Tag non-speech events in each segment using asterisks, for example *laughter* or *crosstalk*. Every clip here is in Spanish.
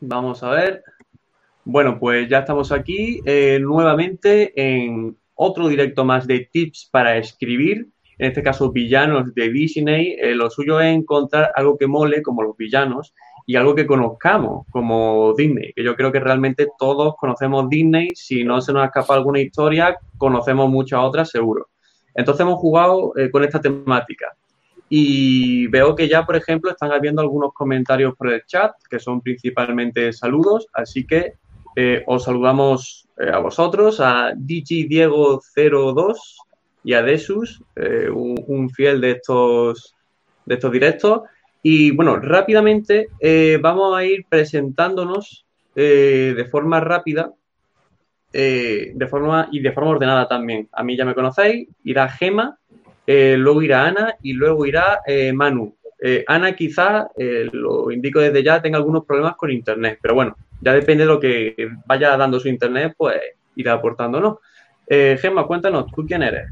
Vamos a ver. Bueno, pues ya estamos aquí eh, nuevamente en otro directo más de tips para escribir. En este caso, villanos de Disney. Eh, lo suyo es encontrar algo que mole, como los villanos, y algo que conozcamos, como Disney. Que yo creo que realmente todos conocemos Disney. Si no se nos escapa alguna historia, conocemos muchas otras, seguro. Entonces hemos jugado eh, con esta temática. Y veo que ya, por ejemplo, están habiendo algunos comentarios por el chat, que son principalmente saludos. Así que eh, os saludamos eh, a vosotros, a DigiDiego02 y a Desus, eh, un, fiel de estos, de estos directos. Y bueno, rápidamente vamos a ir presentándonos de forma rápida de forma, y de forma ordenada también. A mí ya me conocéis, irá Gema, luego irá Ana y luego irá Manu. Ana quizá, lo indico desde ya, tenga algunos problemas con Internet, pero bueno, ya depende de lo que vaya dando su internet, pues irá aportándonos. Eh, Gemma, cuéntanos, ¿tú quién eres?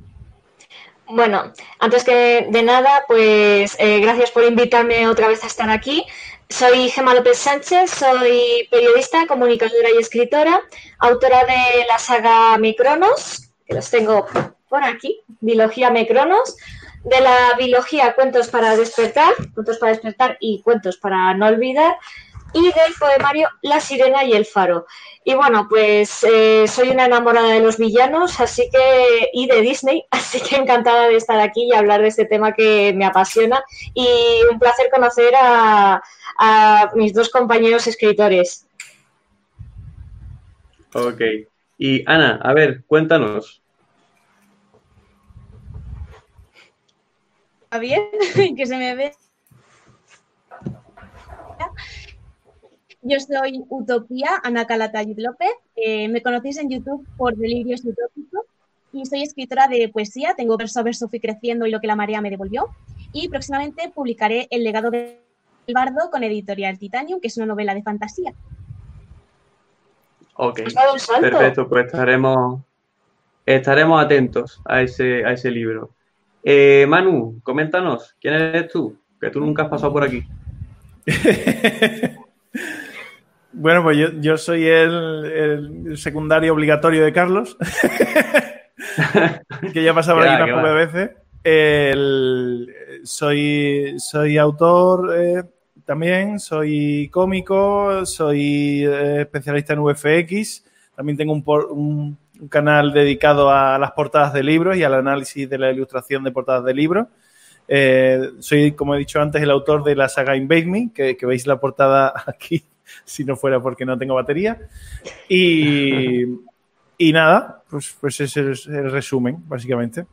Bueno, antes que de nada, pues eh, gracias por invitarme otra vez a estar aquí. Soy Gemma López Sánchez, soy periodista, comunicadora y escritora, autora de la saga Micronos, que los tengo por aquí, Biología Micronos, de la biología Cuentos para despertar, Cuentos para despertar y Cuentos para no olvidar, y del poemario La sirena y el faro. Y bueno, pues eh, soy una enamorada de los villanos así que y de Disney, *laughs* así que encantada de estar aquí y hablar de este tema que me apasiona y un placer conocer a, mis dos compañeros escritores. Ok. Y Ana, a ver, cuéntanos. ¿Está bien? *laughs* que se me ve. Yo soy Utopía, Ana Calatayud López. Eh, me conocéis en YouTube por Delirios Utópicos y soy escritora de poesía. Tengo verso verso Fui creciendo y lo que la marea me devolvió. Y próximamente publicaré El legado del bardo con editorial Titanium, que es una novela de fantasía. Ok, perfecto, pues estaremos, estaremos atentos a ese, a ese libro. Eh, Manu, coméntanos, ¿quién eres tú? Que tú nunca has pasado por aquí. *laughs* Bueno, pues yo, soy el, secundario obligatorio de Carlos, *laughs* que ya pasaba aquí unas pocas veces. soy, soy autor eh, también, soy cómico, soy eh, especialista en VFX, también tengo un, canal dedicado a las portadas de libros y al análisis de la ilustración de portadas de libros. Eh, soy, como he dicho antes, el autor de la saga Invade Me, que veis la portada *laughs* aquí si no fuera porque no tengo batería. Y, y nada, pues, pues ese es el resumen, básicamente.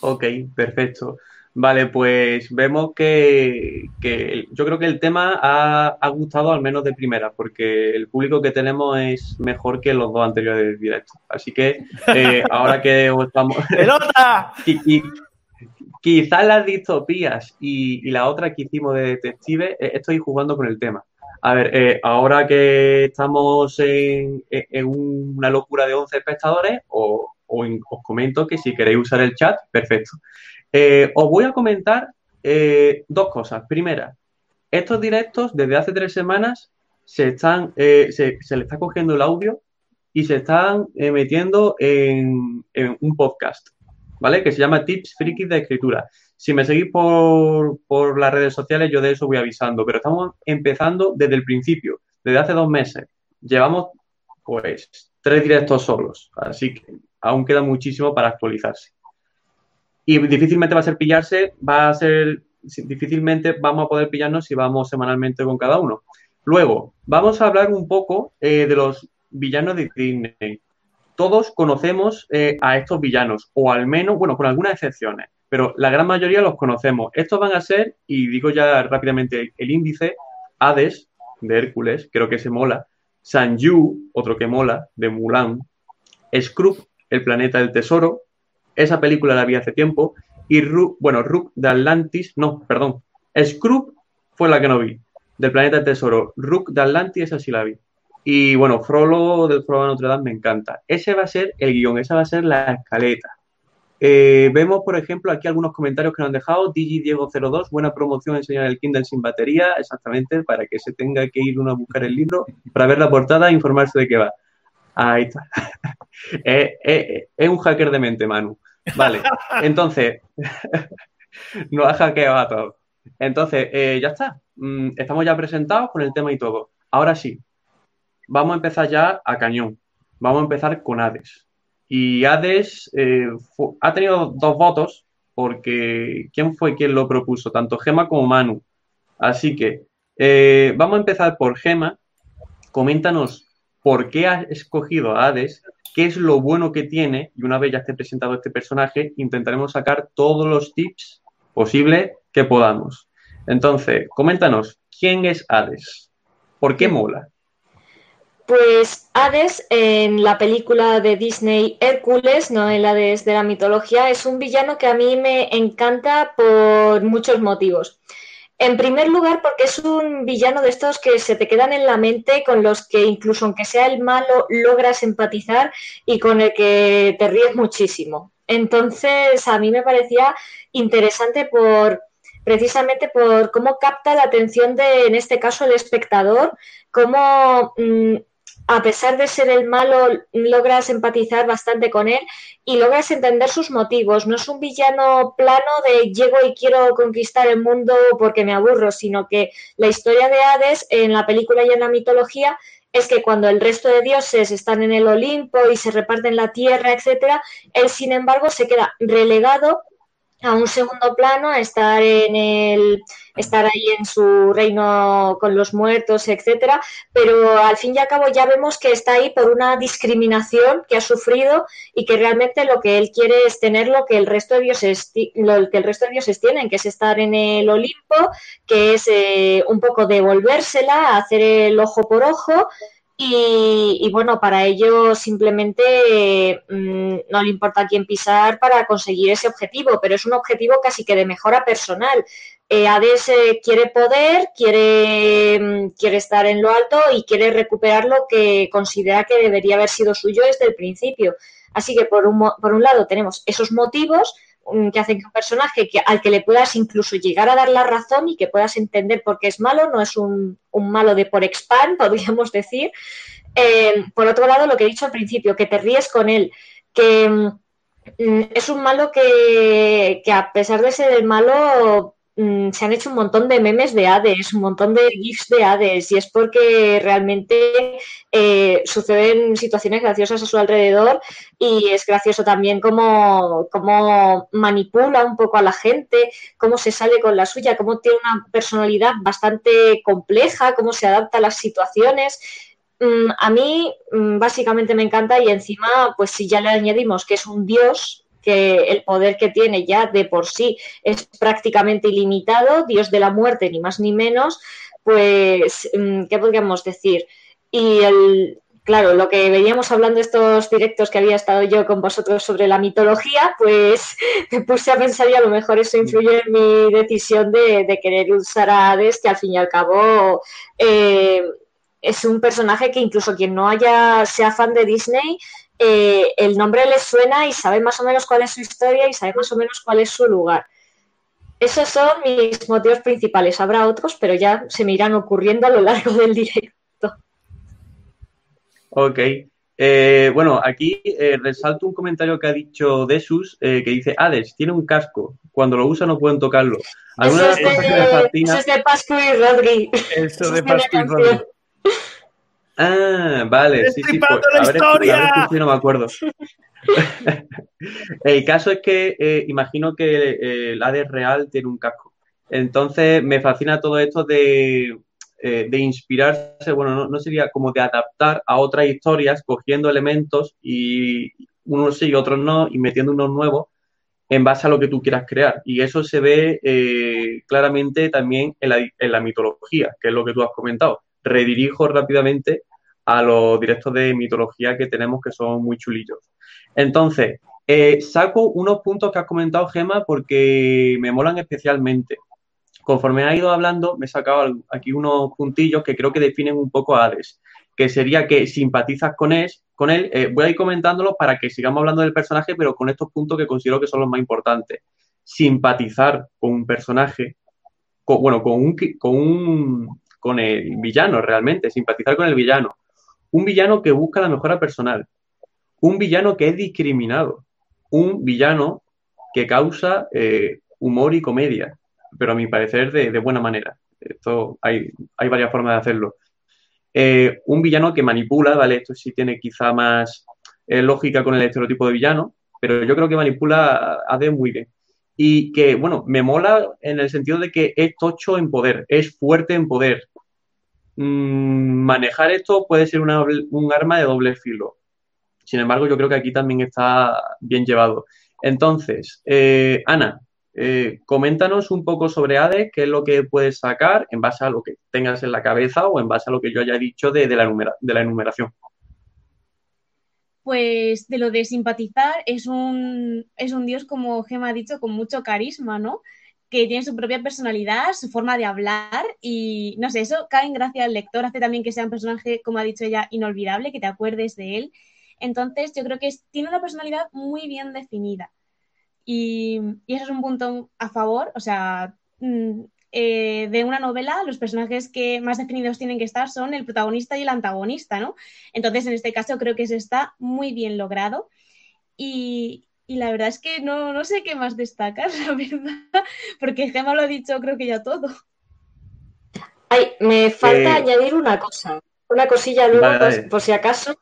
Ok, perfecto. Vale, pues vemos que, yo creo que el tema ha, gustado al menos de primera, porque el público que tenemos es mejor que los dos anteriores directos. Así que eh, *laughs* ahora que estamos... *laughs* ¡Pelota! y, Quizás las distopías y, la otra que hicimos de detective, eh, estoy jugando con el tema. A ver, eh, ahora que estamos en, una locura de 11 espectadores, o, os comento que si queréis usar el chat, perfecto. Eh, os voy a comentar dos cosas. Primera, estos directos desde hace tres semanas se están, se, le está cogiendo el audio y se están metiendo en, un podcast. ¿vale? Que se llama Tips Frikis de Escritura. Si me seguís por, las redes sociales, yo de eso voy avisando, pero estamos empezando desde el principio, desde hace dos meses. Llevamos, pues, tres directos solos, así que aún queda muchísimo para actualizarse. Y difícilmente va a ser pillarse, va a ser, difícilmente vamos a poder pillarnos si vamos semanalmente con cada uno. Luego, vamos a hablar un poco eh, de los villanos de Disney todos conocemos eh, a estos villanos, o al menos, bueno, con algunas excepciones, pero la gran mayoría los conocemos. Estos van a ser, y digo ya rápidamente el índice, Hades, de Hércules, creo que se mola, Sanju, otro que mola, de Mulan, Scrooge, el planeta del tesoro, esa película la vi hace tiempo, y Rook, bueno, Rook de Atlantis, no, perdón, Scrooge fue la que no vi, del planeta tesoro, Rook de Atlantis, esa sí la vi. Y bueno, Frollo del Frollo de Notre Dame me encanta. Ese va a ser el guion, esa va a ser la escaleta. eh, vemos, por ejemplo, aquí algunos comentarios que nos han dejado. DigiDiego02, buena promoción enseñar el Kindle sin batería, exactamente, para que se tenga que ir uno a buscar el libro, para ver la portada e informarse de qué va. Ahí está. *laughs* es un hacker de mente, Manu. Vale, *laughs* entonces, *laughs* nos ha hackeado a todos. Entonces, eh, ya está. Mm, estamos ya presentados con el tema y todo. Ahora sí, vamos a empezar ya a cañón. Vamos a empezar con Hades. Y Hades eh, ha tenido dos votos porque ¿quién fue quien lo propuso? Tanto Gema como Manu. Así que eh, vamos a empezar por Gema. Coméntanos por qué has escogido a Hades, qué es lo bueno que tiene y una vez ya esté presentado este personaje, intentaremos sacar todos los tips posibles que podamos. Entonces, coméntanos, ¿quién es Hades? ¿Por qué mola? Pues Hades en la película de Disney Hércules, no el Hades de la mitología, es un villano que a mí me encanta por muchos motivos. En primer lugar, porque es un villano de estos que se te quedan en la mente, con los que incluso aunque sea el malo, logras empatizar y con el que te ríes muchísimo. Entonces, a mí me parecía interesante por precisamente por cómo capta la atención de, en este caso, el espectador, cómo mm, a pesar de ser el malo, logras empatizar bastante con él y logras entender sus motivos. No es un villano plano de llego y quiero conquistar el mundo porque me aburro, sino que la historia de Hades en la película y en la mitología es que cuando el resto de dioses están en el Olimpo y se reparten la tierra, etcétera, él sin embargo se queda relegado a un segundo plano, a estar en el estar ahí en su reino con los muertos, etcétera, pero al fin y al cabo ya vemos que está ahí por una discriminación que ha sufrido y que realmente lo que él quiere es tener lo que el resto de dioses lo que el resto de dioses tienen, que es estar en el Olimpo, que es eh, un poco devolvérsela, hacer el ojo por ojo y, bueno, para ello simplemente mm, no le importa quién pisar para conseguir ese objetivo, pero es un objetivo casi que de mejora personal. Eh, Hades eh, quiere poder, quiere, mm, quiere estar en lo alto y quiere recuperar lo que considera que debería haber sido suyo desde el principio. Así que por un, por un lado tenemos esos motivos, que hacen que un personaje que, al que le puedas incluso llegar a dar la razón y que puedas entender por qué es malo, no es un, malo de por expand, *laughs* podríamos decir. Eh, por otro lado, lo que he dicho al principio, que te ríes con él, que mm, es un malo que, que a pesar de ser el malo Mm, se han hecho un montón de memes de Hades, un montón de GIFs de Hades, y es porque realmente eh, suceden situaciones graciosas a su alrededor y es gracioso también cómo, cómo, manipula un poco a la gente, cómo se sale con la suya, cómo tiene una personalidad bastante compleja, cómo se adapta a las situaciones. Mm, a mí mm, básicamente me encanta y encima, pues si ya le añadimos que es un dios, que el poder que tiene ya de por sí es prácticamente ilimitado, Dios de la muerte, ni más ni menos, pues, mm, ¿qué podríamos decir? Y el, claro, lo que veníamos hablando estos directos que había estado yo con vosotros sobre la mitología, pues *laughs* me puse a pensar y a lo mejor eso influye en mi decisión de, querer usar a Hades, que al fin y al cabo eh, es un personaje que incluso quien no haya sea fan de Disney eh, el nombre le suena y sabe más o menos cuál es su historia y sabe más o menos cuál es su lugar. Esos son mis motivos principales. Habrá otros, pero ya se me irán ocurriendo a lo largo *laughs* del directo. Ok. Eh, bueno, aquí eh, resalto un comentario que ha dicho Desus, que dice, Hades, tiene un casco. Cuando lo usa no pueden tocarlo. Eso es, de, eso es de Pascu y Rodri. Eso de Pascu y Rodri. Ah, vale, sí, sí. Pues, la historia. no me acuerdo. *laughs* el caso es que eh, imagino que eh, el ADE real tiene un casco. Entonces me fascina todo esto de, eh, de inspirarse, bueno, no, sería como de adaptar a otras historias, cogiendo elementos y unos sí y otros no, y metiendo unos nuevos en base a lo que tú quieras crear. Y eso se ve claramente también en la, en la mitología, que es lo que tú has comentado redirijo rápidamente a los directos de mitología que tenemos que son muy chulillos. Entonces, eh, saco unos puntos que has comentado, Gema, porque me molan especialmente. Conforme ha ido hablando, me he sacado aquí unos puntillos que creo que definen un poco a Hades, que sería que simpatizas con él, con él. Eh, voy a ir comentándolo para que sigamos hablando del personaje, pero con estos puntos que considero que son los más importantes. Simpatizar con un personaje, bueno, con un, con un, con el villano realmente, simpatizar con el villano. Un villano que busca la mejora personal. Un villano que es discriminado. Un villano que causa eh, humor y comedia, pero a mi parecer de, buena manera. Esto hay, hay varias formas de hacerlo. Eh, un villano que manipula, ¿vale? Esto sí tiene quizá más eh, lógica con el estereotipo de villano, pero yo creo que manipula a D muy bien. Y que, bueno, me mola en el sentido de que es tocho en poder, es fuerte en poder. Mm, manejar esto puede ser un arma de doble filo. Sin embargo, yo creo que aquí también está bien llevado. Entonces, eh, Ana, eh, coméntanos un poco sobre Hades, qué es lo que puedes sacar en base a lo que tengas en la cabeza o en base a lo que yo haya dicho de, la, de la enumeración. Pues de lo de simpatizar es un, es un dios, como Gema ha dicho, con mucho carisma, ¿no? Que tiene su propia personalidad, su forma de hablar y no sé, eso cae en gracia al lector, hace también que sea un personaje, como ha dicho ella, inolvidable, que te acuerdes de él. Entonces yo creo que tiene una personalidad muy bien definida. Y, eso es un punto a favor, o sea, mm, eh, de una novela, los personajes que más definidos tienen que estar son el protagonista y el antagonista, ¿no? Entonces, en este caso, creo que eso está muy bien logrado. Y, la verdad es que no, sé qué más destacar, *laughs* la verdad, porque Gemma lo ha dicho, creo que ya todo. Ay, me falta eh, añadir una cosa, una cosilla luego, por si acaso,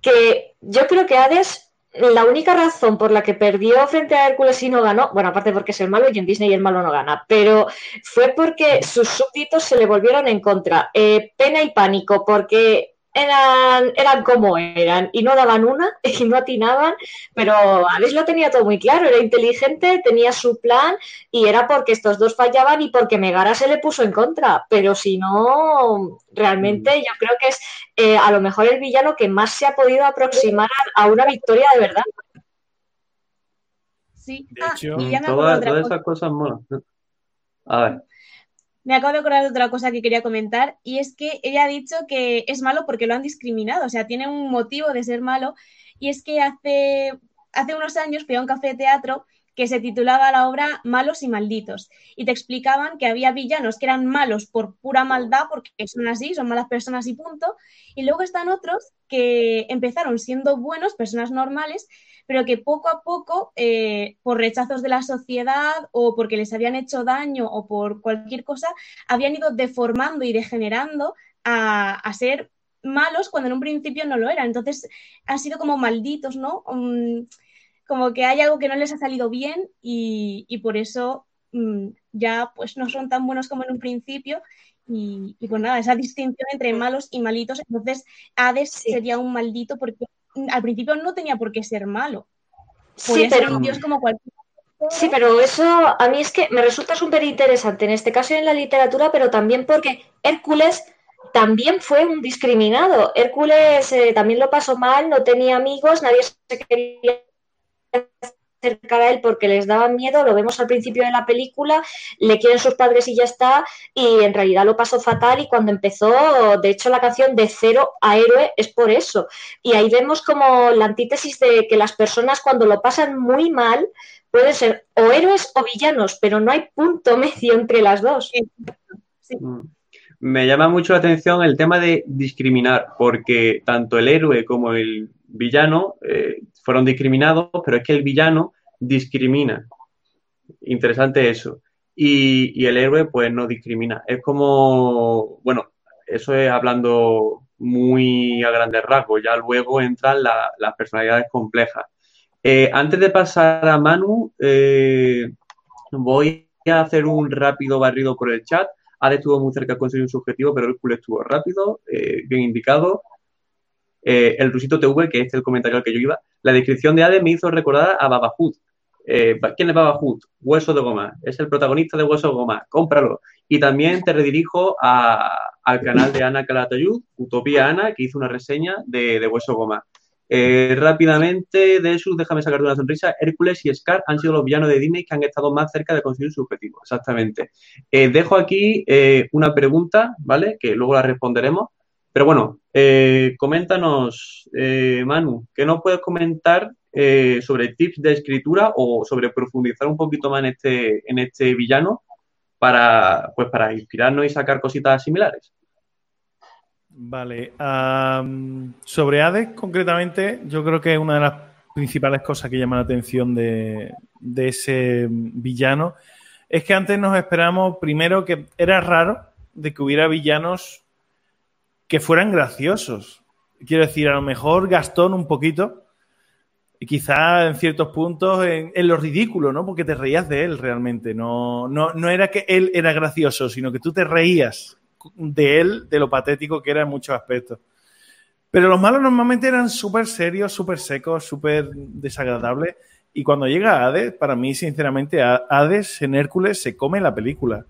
que yo creo que Hades la única razón por la que perdió frente a Hércules y no ganó, bueno, aparte porque es el malo y en Disney el malo no gana, pero fue porque sus súbditos se le volvieron en contra. Eh, pena y pánico, porque eran, eran como eran y no daban una *laughs* y no atinaban, pero Alex lo tenía todo muy claro, era inteligente, tenía su plan y era porque estos dos fallaban y porque Megara se le puso en contra, pero si no, realmente mm. yo creo que es eh, a lo mejor el villano que más se ha podido aproximar a, una victoria de verdad. Sí, de ah, todas, esas cosas molan. A ver me acabo de acordar de otra cosa que quería comentar y es que ella ha dicho que es malo porque lo han discriminado, o sea, tiene un motivo de ser malo y es que hace, hace unos años fui a un café de teatro que se titulaba la obra Malos y Malditos. Y te explicaban que había villanos que eran malos por pura maldad, porque son así, son malas personas y punto. Y luego están otros que empezaron siendo buenos, personas normales, pero que poco a poco, eh, por rechazos de la sociedad o porque les habían hecho daño o por cualquier cosa, habían ido deformando y degenerando a, a ser malos cuando en un principio no lo eran. Entonces, han sido como malditos, ¿no? Um, como que hay algo que no les ha salido bien y, por eso mm, ya pues no son tan buenos como en un principio y, pues nada, esa distinción entre malos y malitos, entonces Hades sería un maldito porque al principio no tenía por qué ser malo. sí, pero... un dios como cualquier Sí, pero eso a mí es que me resulta súper interesante en este caso y en la literatura, pero también porque Hércules también fue un discriminado. Hércules eh, también lo pasó mal, no tenía amigos, nadie se quería acercar a él porque les daban miedo, lo vemos al principio de la película, le quieren sus padres y ya está, y en realidad lo pasó fatal y cuando empezó, de hecho la canción de cero a héroe es por eso. Y ahí vemos como la antítesis de que las personas cuando lo pasan muy mal pueden ser o héroes o villanos, pero no hay punto *laughs* medio entre las dos. Mm. Me llama mucho la atención el tema de discriminar, porque tanto el héroe como el villano eh, fueron discriminados, pero es que el villano discrimina. Interesante eso. Y, el héroe, pues, no discrimina. Es como, bueno, eso es hablando muy a grandes rasgos. Ya luego entran las personalidades complejas. Eh, antes de pasar a Manu, eh, voy a hacer un rápido barrido por el chat. Ade estuvo muy cerca de conseguir un subjetivo, pero el culo estuvo rápido, bien indicado. Eh, el Rusito TV, que es el comentario al que yo iba, la descripción de Ade me hizo recordar a Babahut. Eh, ¿Quién es Babahut? Hueso de goma. Es el protagonista de Hueso de goma. Cómpralo. Y también te redirijo al canal de Ana Calatayud, Utopía Ana, que hizo una reseña de, Hueso de goma. Eh, rápidamente, de eso, déjame sacar una sonrisa. Hércules y Scar han sido los villanos de Disney que han estado más cerca de conseguir su objetivo. Exactamente. dejo aquí una pregunta, ¿vale? Que luego la responderemos Pero bueno, eh, coméntanos, eh, Manu, ¿qué nos puedes comentar eh, sobre tips de escritura o sobre profundizar un poquito más en este, en este villano para, pues, para inspirarnos y sacar cositas similares? Vale. sobre Hades, concretamente, yo creo que una de las principales cosas que llama la atención de, de ese villano es que antes nos esperamos primero que era raro de que hubiera villanos que fueran graciosos. Quiero decir, a lo mejor Gastón un poquito, y quizá en ciertos puntos en, lo ridículo, ¿no? Porque te reías de él realmente. No, no, no era que él era gracioso, sino que tú te reías de él, de lo patético que era en muchos aspectos. Pero los malos normalmente eran súper serios, súper secos, súper desagradables. Y cuando llega Hades, para mí, sinceramente, Hades en Hércules se come la película.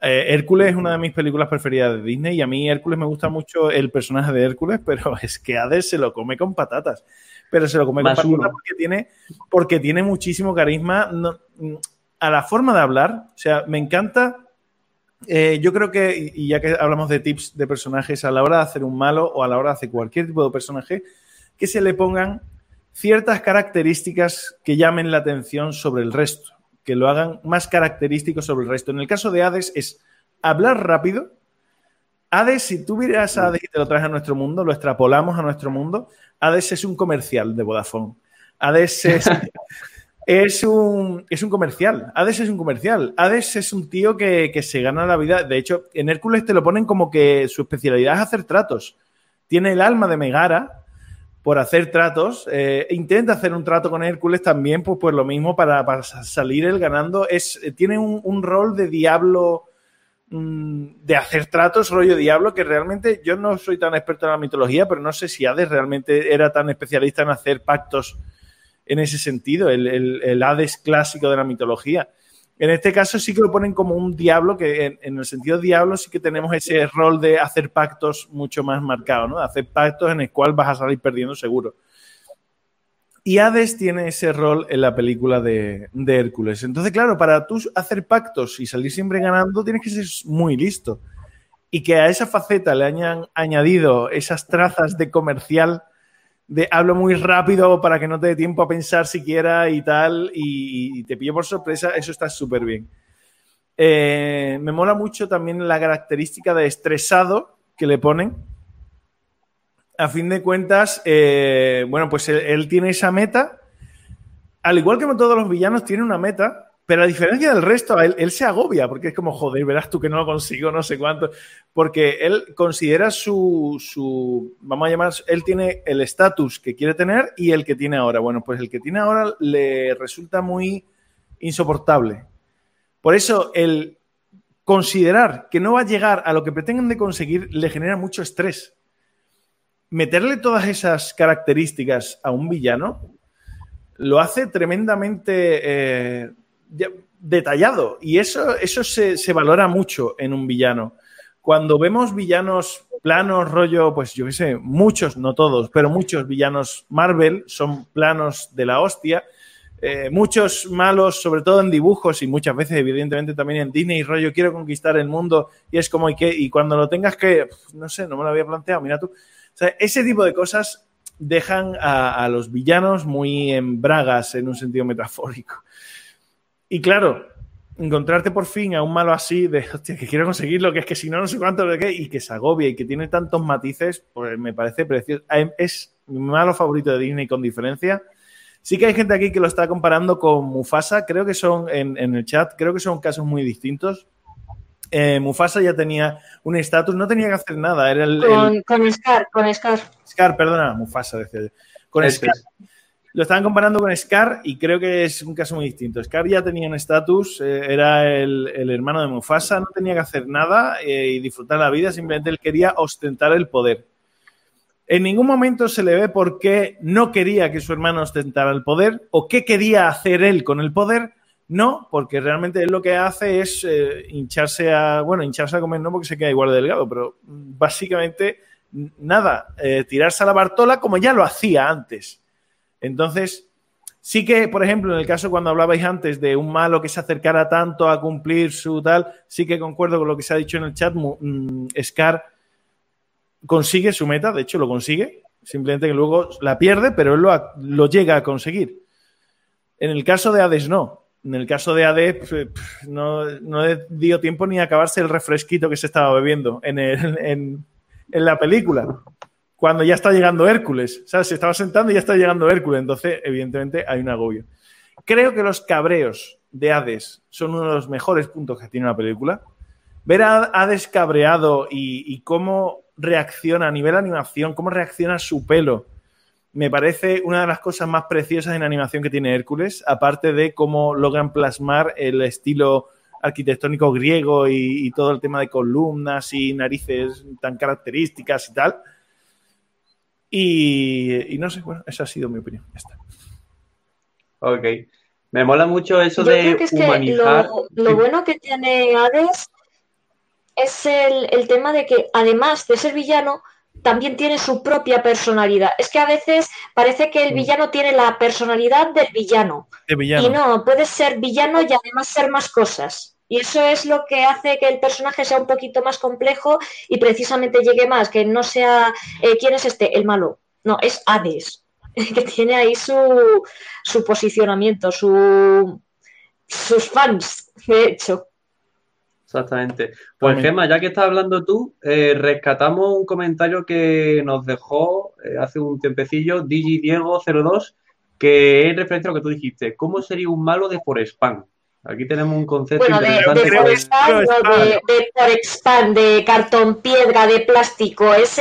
Eh, Hércules es una de mis películas preferidas de Disney y a mí Hércules me gusta mucho el personaje de Hércules, *laughs* pero es que Hades se lo come con patatas. Pero se lo come con patatas porque tiene, porque tiene muchísimo carisma a la forma de hablar. O sea, me encanta. Eh, yo creo que, y ya que hablamos de tips de personajes, a la hora de hacer un malo o a la hora de hacer cualquier tipo de personaje, que se le pongan ciertas características que llamen la atención sobre el resto que lo hagan más característico sobre el resto. En el caso de Hades es hablar rápido. Hades, si tú vieras a Hades y te lo traes a nuestro mundo, lo extrapolamos a nuestro mundo, Hades es un comercial de Vodafone. Hades es, *laughs* un, es un comercial. Hades es un comercial. Hades es un tío que, que se gana la vida. De hecho, en Hércules te lo ponen como que su especialidad es hacer tratos. Tiene el alma de Megara, por hacer tratos. Eh, intenta hacer un trato con Hércules también, pues, pues lo mismo para, salir él ganando. Es, eh, tiene un, rol de diablo, mm, de hacer tratos, rollo diablo, que realmente yo no soy tan experto en la mitología, pero no sé si Hades realmente era tan especialista en hacer pactos en ese sentido, el, el Hades clásico de la mitología. En este caso sí que lo ponen como un diablo, que en, el sentido diablo sí que tenemos ese rol de hacer pactos mucho más marcado, ¿no? hacer pactos en el cual vas a salir perdiendo seguro. Y Hades tiene ese rol en la película de, Hércules. Entonces, claro, para tú hacer pactos y salir siempre ganando, tienes que ser muy listo. Y que a esa faceta le hayan añadido esas trazas de comercial de hablo muy rápido para que no te dé tiempo a pensar siquiera y tal, y, te pillo por sorpresa, eso está súper bien. Eh, me mola mucho también la característica de estresado que le ponen. A fin de cuentas, eh, bueno, pues él, tiene esa meta. Al igual que todos los villanos, tiene una meta pero a diferencia del resto, él, se agobia porque es como, joder, verás tú que no lo consigo, no sé cuánto. Porque él considera su, su vamos a llamar, él tiene el estatus que quiere tener y el que tiene ahora. Bueno, pues el que tiene ahora le resulta muy insoportable. Por eso el considerar que no va a llegar a lo que pretenden de conseguir le genera mucho estrés. Meterle todas esas características a un villano lo hace tremendamente... Eh, detallado. Y eso, eso se, valora mucho en un villano. Cuando vemos villanos planos, rollo, pues yo qué sé, muchos, no todos, pero muchos villanos Marvel son planos de la hostia. Eh, muchos malos, sobre todo en dibujos y muchas veces, evidentemente, también en Disney, rollo, quiero conquistar el mundo y es como, ¿y, que y cuando lo tengas que, no sé, no me lo había planteado, mira tú. ese tipo de cosas dejan a, a los villanos muy en bragas en un sentido metafórico. Y claro, encontrarte por fin a un malo así de, hostia, que quiero conseguirlo, que es que si no, no sé cuánto, de qué, y que se agobia y que tiene tantos matices, pues me parece precioso. Es mi malo favorito de Disney con diferencia. Sí que hay gente aquí que lo está comparando con Mufasa, creo que son, en, el chat, creo que son casos muy distintos. Eh, Mufasa ya tenía un estatus, no tenía que hacer nada. Era el, con, Scar, con Scar. Scar, perdona, Mufasa, decía yo. Con Scar. Lo estaban comparando con Scar y creo que es un caso muy distinto. Scar ya tenía un estatus, eh, era el, hermano de Mufasa, no tenía que hacer nada eh, y disfrutar la vida, simplemente él quería ostentar el poder. En ningún momento se le ve por qué no quería que su hermano ostentara el poder o qué quería hacer él con el poder. No, porque realmente él lo que hace es eh, hincharse a, bueno, hincharse a comer no porque se queda igual de delgado, pero básicamente nada, tirarse a la Bartola como ya lo hacía antes. Entonces, sí que, por ejemplo, en el caso cuando hablabais antes de un malo que se acercara tanto a cumplir su tal, sí que concuerdo con lo que se ha dicho en el chat. Mm, Scar consigue su meta, de hecho lo consigue, simplemente que luego la pierde, pero él lo, llega a conseguir. En el caso de Hades no. En el caso de Hades no, no dio tiempo ni a acabarse el refresquito que se estaba bebiendo en, en, en la película cuando ya está llegando Hércules. O se estaba sentando y ya está llegando Hércules. Entonces, evidentemente, hay un agobio. Creo que los cabreos de Hades son uno de los mejores puntos que tiene la película. Ver a Hades cabreado y, cómo reacciona a nivel animación, cómo reacciona su pelo, me parece una de las cosas más preciosas en animación que tiene Hércules, aparte de cómo logran plasmar el estilo arquitectónico griego y, y todo el tema de columnas y narices tan características y tal y, no sé, bueno, esa ha sido mi opinión. Ok. Me mola mucho eso de humanizar. lo, bueno que tiene Hades es el, tema de que, además de ser villano, también tiene su propia personalidad. Es que a veces parece que el mm. villano tiene la personalidad del villano. villano. Y no, puede ser villano y además ser más cosas. Y eso es lo que hace que el personaje sea un poquito más complejo y precisamente llegue más, que no sea, eh, ¿quién es este? El malo. No, es Hades, *laughs* que tiene ahí su, su posicionamiento, su, sus fans, de hecho. Exactamente. Pues Gemma, ya que estás hablando tú, eh, rescatamos un comentario que nos dejó eh, hace un tiempecillo DigiDiego02, que es referencia a lo que tú dijiste. ¿Cómo sería un malo de Forespan? Aquí tenemos un concepto bueno, de, de, por expand, de, cartón piedra, de plástico. Es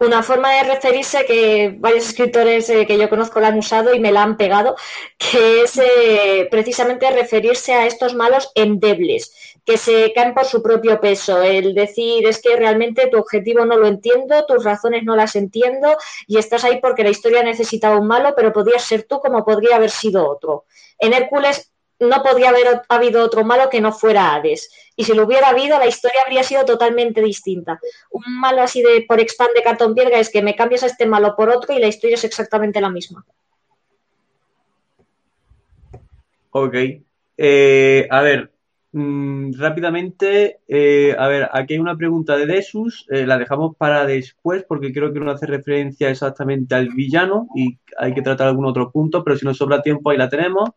una forma de referirse que varios escritores eh, que yo conozco la han usado y me la han pegado, que es eh, precisamente referirse a estos malos endebles, que se caen por su propio peso. El decir es que realmente tu objetivo no lo entiendo, tus razones no las entiendo y estás ahí porque la historia necesitaba un malo, pero podrías ser tú como podría haber sido otro. En Hércules no podría haber habido otro malo que no fuera Hades. Y si lo hubiera habido, la historia habría sido totalmente distinta. Un malo así de por expand de cartón piedra es que me cambias a este malo por otro y la historia es exactamente la misma. Ok. Eh, a ver, mm, rápidamente, eh, a ver, aquí hay una pregunta de Desus, eh, la dejamos para después porque creo que no hace referencia exactamente al villano y hay que tratar algún otro punto, pero si nos sobra tiempo ahí la tenemos.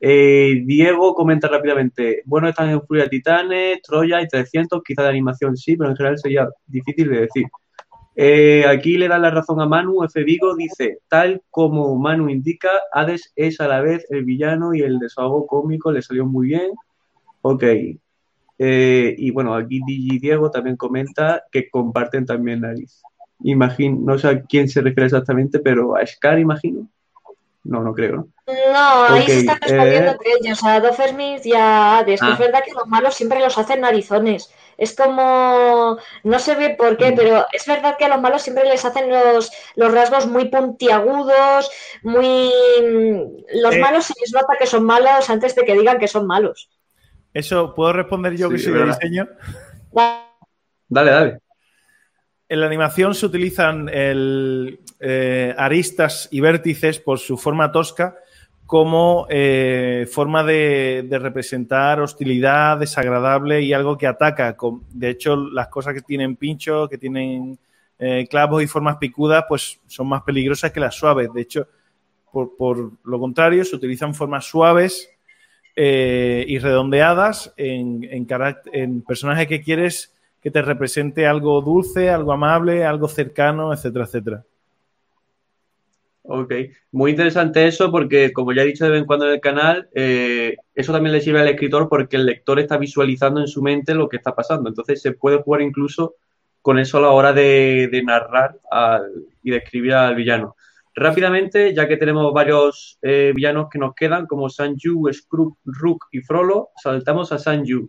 Eh, Diego comenta rápidamente, bueno, están en Furia Titanes, Troya y 300, quizá de animación sí, pero en general sería difícil de decir. Eh, aquí le da la razón a Manu, F. Vigo dice, tal como Manu indica, Hades es a la vez el villano y el desahogo cómico le salió muy bien. Ok. Eh, y bueno, aquí Digi Diego también comenta que comparten también nariz. Imagino, no sé a quién se refiere exactamente, pero a Scar, imagino. No, no creo, ¿no? Ahí se están respondiendo eh, entre ellos, a Dofermith y a Hades. Es ah. verdad que los malos siempre los hacen narizones. Es como, no sé bien por qué, mm. pero es verdad que a los malos siempre les hacen los, los rasgos muy puntiagudos, muy... Los eh. malos se les nota que son malos antes de que digan que son malos. Eso, ¿puedo responder yo que soy de diseño? Dale, dale. En la animación se utilizan el, eh, aristas y vértices por su forma tosca como eh, forma de, representar hostilidad desagradable y algo que ataca. De hecho, las cosas que tienen pincho, que tienen eh, clavos y formas picudas, pues son más peligrosas que las suaves. De hecho, por, lo contrario, se utilizan formas suaves y redondeadas en personajes que quieres que te represente algo dulce, algo amable, algo cercano, etcétera, etcétera. Ok, muy interesante eso porque, como ya he dicho de vez en cuando en el canal, eh, eso también le sirve al escritor porque el lector está visualizando en su mente lo que está pasando. Entonces se puede jugar incluso con eso a la hora de, narrar y de escribir al villano. Rápidamente, ya que tenemos varios eh, villanos que nos quedan, como Sanju, Scrooge, Rook y Frollo, saltamos a Sanju.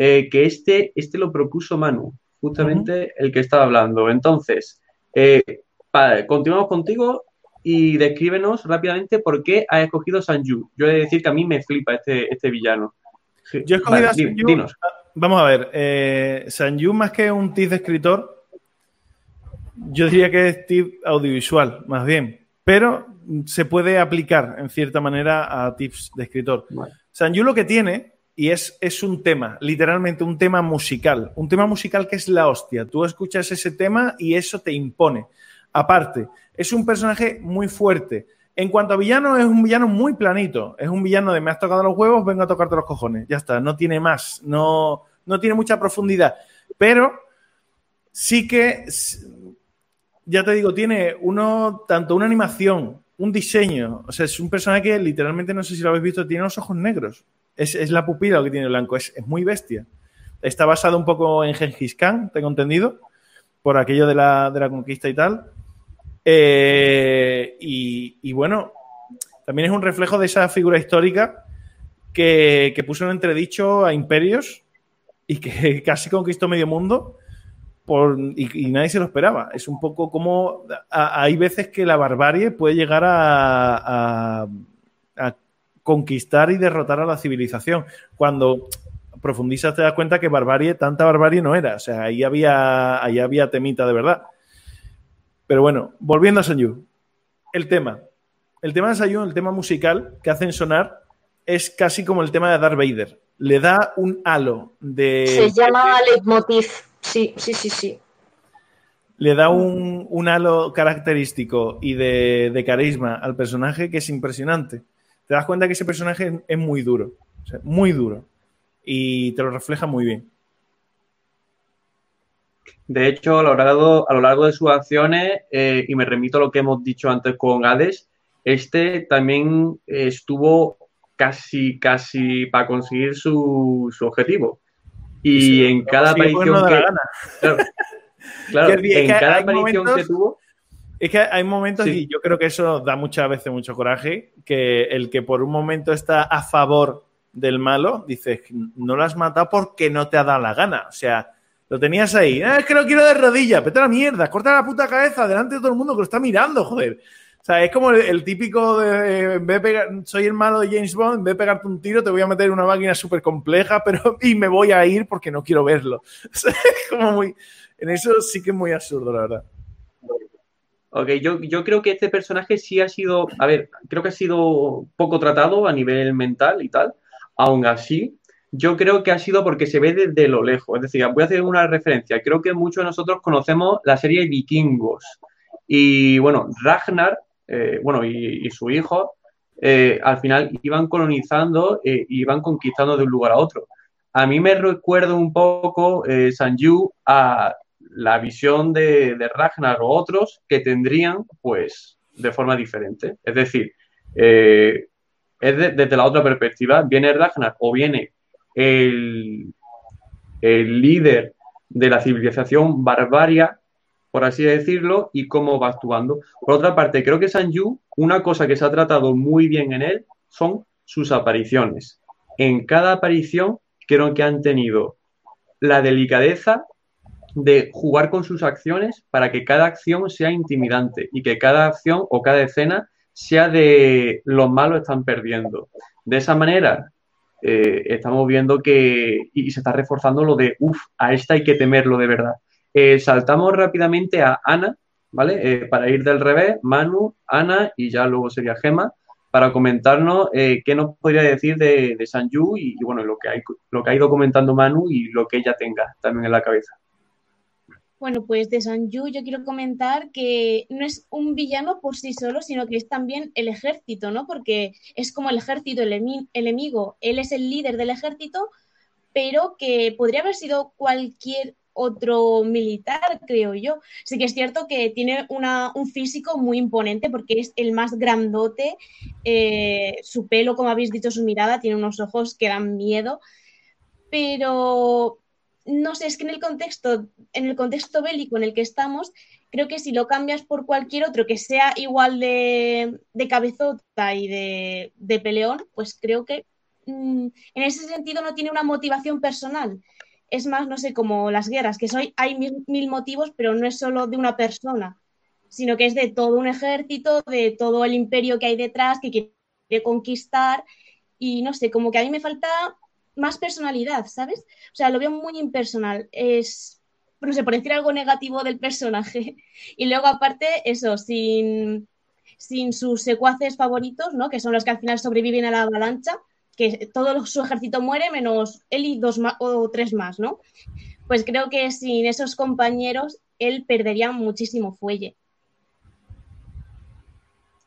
Eh, que este, este lo propuso Manu, justamente el que estaba hablando. Entonces, eh, continuamos contigo y descríbenos rápidamente por qué has escogido Sanju. Yo he de decir que a mí me flipa este, este villano. Yo he escogido a Sanju. Vamos a ver, eh, Sanju más que un tip de escritor, yo diría que es tip audiovisual, más bien. Pero se puede aplicar en cierta manera a tips de escritor. Sanju lo que tiene y es, es un tema, literalmente un tema musical, un tema musical que es la hostia. Tú escuchas ese tema y eso te impone. Aparte, es un personaje muy fuerte. En cuanto a villano, es un villano muy planito. Es un villano de me has tocado los huevos, vengo a tocarte los cojones. Ya está, no tiene más, no, no tiene mucha profundidad. Pero sí que, ya te digo, tiene uno, tanto una animación, un diseño. O sea, es un personaje que literalmente, no sé si lo habéis visto, tiene los ojos negros. Es, la pupila lo que tiene blanco, es, muy bestia. Está basado un poco en Gengis Khan, tengo entendido, por aquello de la, conquista y tal. Eh, y, bueno, también es un reflejo de esa figura histórica que, puso en entredicho a imperios y que *laughs* casi conquistó medio mundo por, y, nadie se lo esperaba. Es un poco como hay veces que la barbarie puede llegar a conquistar y derrotar a la civilización. Cuando profundizas te das cuenta que barbarie, tanta barbarie no era. O sea, ahí había, ahí había temita de verdad. Pero bueno, volviendo a Sanyu. El tema. El tema de Sanyu, el tema musical que hacen sonar, es casi como el tema de Darth Vader. Le da un halo de... Se llama leitmotiv. Sí, sí, sí, sí. Le da un, halo característico y de, de carisma al personaje que es impresionante te das cuenta que ese personaje es muy duro, muy duro, y te lo refleja muy bien. De hecho, a lo largo, a lo largo de sus acciones, eh, y me remito a lo que hemos dicho antes con Hades, este también estuvo casi, casi para conseguir su, objetivo. Y en cada aparición que... Claro, en cada aparición que tuvo es que hay momentos, y yo creo que eso da muchas veces mucho coraje, que el que por un momento está a favor del malo, dices, no lo has matado porque no te ha dado la gana. O sea, lo tenías ahí, ah, es que lo quiero de rodilla, vete a la mierda, corta la puta cabeza delante de todo el mundo que lo está mirando, joder. O sea, es como el, típico de, en vez de pegar, soy el malo de James Bond, en vez de pegarte un tiro, te voy a meter en una máquina súper compleja, *laughs* pero, y me voy a ir porque no quiero verlo. *laughs* O sea, es como muy, en eso sí que es muy absurdo, la verdad. Ok, yo, yo creo que este personaje sí ha sido, a ver, creo que ha sido poco tratado a nivel mental y tal. Aún así, yo creo que ha sido porque se ve desde lo lejos. Es decir, voy a hacer una referencia. Creo que muchos de nosotros conocemos la serie Vikingos. Y bueno, Ragnar, eh, bueno, y, su hijo, eh, al final iban colonizando e iban conquistando de un lugar a otro. A mí me recuerda un poco Sanju a la visión de, Ragnar o otros que tendrían, pues, de forma diferente. Es decir, eh, es desde la otra perspectiva, viene Ragnar o viene el, el líder de la civilización barbaria, por así decirlo, y cómo va actuando. Por otra parte, creo que Sanju, una cosa que se ha tratado muy bien en él son sus apariciones. En cada aparición creo que han tenido la delicadeza de jugar con sus acciones para que cada acción sea intimidante y que cada acción o cada escena sea de los malos están perdiendo. De esa manera, eh, estamos viendo que y se está reforzando lo de, uff, a esta hay que temerlo de verdad. Eh, saltamos rápidamente a Ana, ¿vale? Eh, para ir del revés, Manu, Ana y ya luego sería Gema, para comentarnos qué nos podría decir de, de Sanju y, y, bueno, lo que, hay, lo que ha ido comentando Manu y lo que ella tenga también en la cabeza. Bueno, pues de Sanju yo quiero comentar que no es un villano por sí solo, sino que es también el ejército, ¿no? Porque es como el ejército, el, enemigo, él es el líder del ejército, pero que podría haber sido cualquier otro militar, creo yo. Sí que es cierto que tiene un físico muy imponente porque es el más grandote, eh, su pelo, como habéis dicho, su mirada, tiene unos ojos que dan miedo, pero no sé, es que en el contexto, en el contexto bélico en el que estamos, creo que si lo cambias por cualquier otro que sea igual de, cabezota y de, peleón, pues creo que mm, en ese sentido no tiene una motivación personal. Es más, no sé, como las guerras, que soy, hay mil, motivos, pero no es solo de una persona, sino que es de todo un ejército, de todo el imperio que hay detrás, que quiere conquistar. Y no sé, como que a mí me falta más personalidad, ¿sabes? O sea, lo veo muy impersonal. Es, no sé, por decir algo negativo del personaje. *laughs* Y luego, aparte, eso, sin, sin sus secuaces favoritos, ¿no? Que son los que al final sobreviven a la avalancha, que todo su ejército muere menos él y dos o tres más, ¿no? Pues creo que sin esos compañeros él perdería muchísimo fuelle.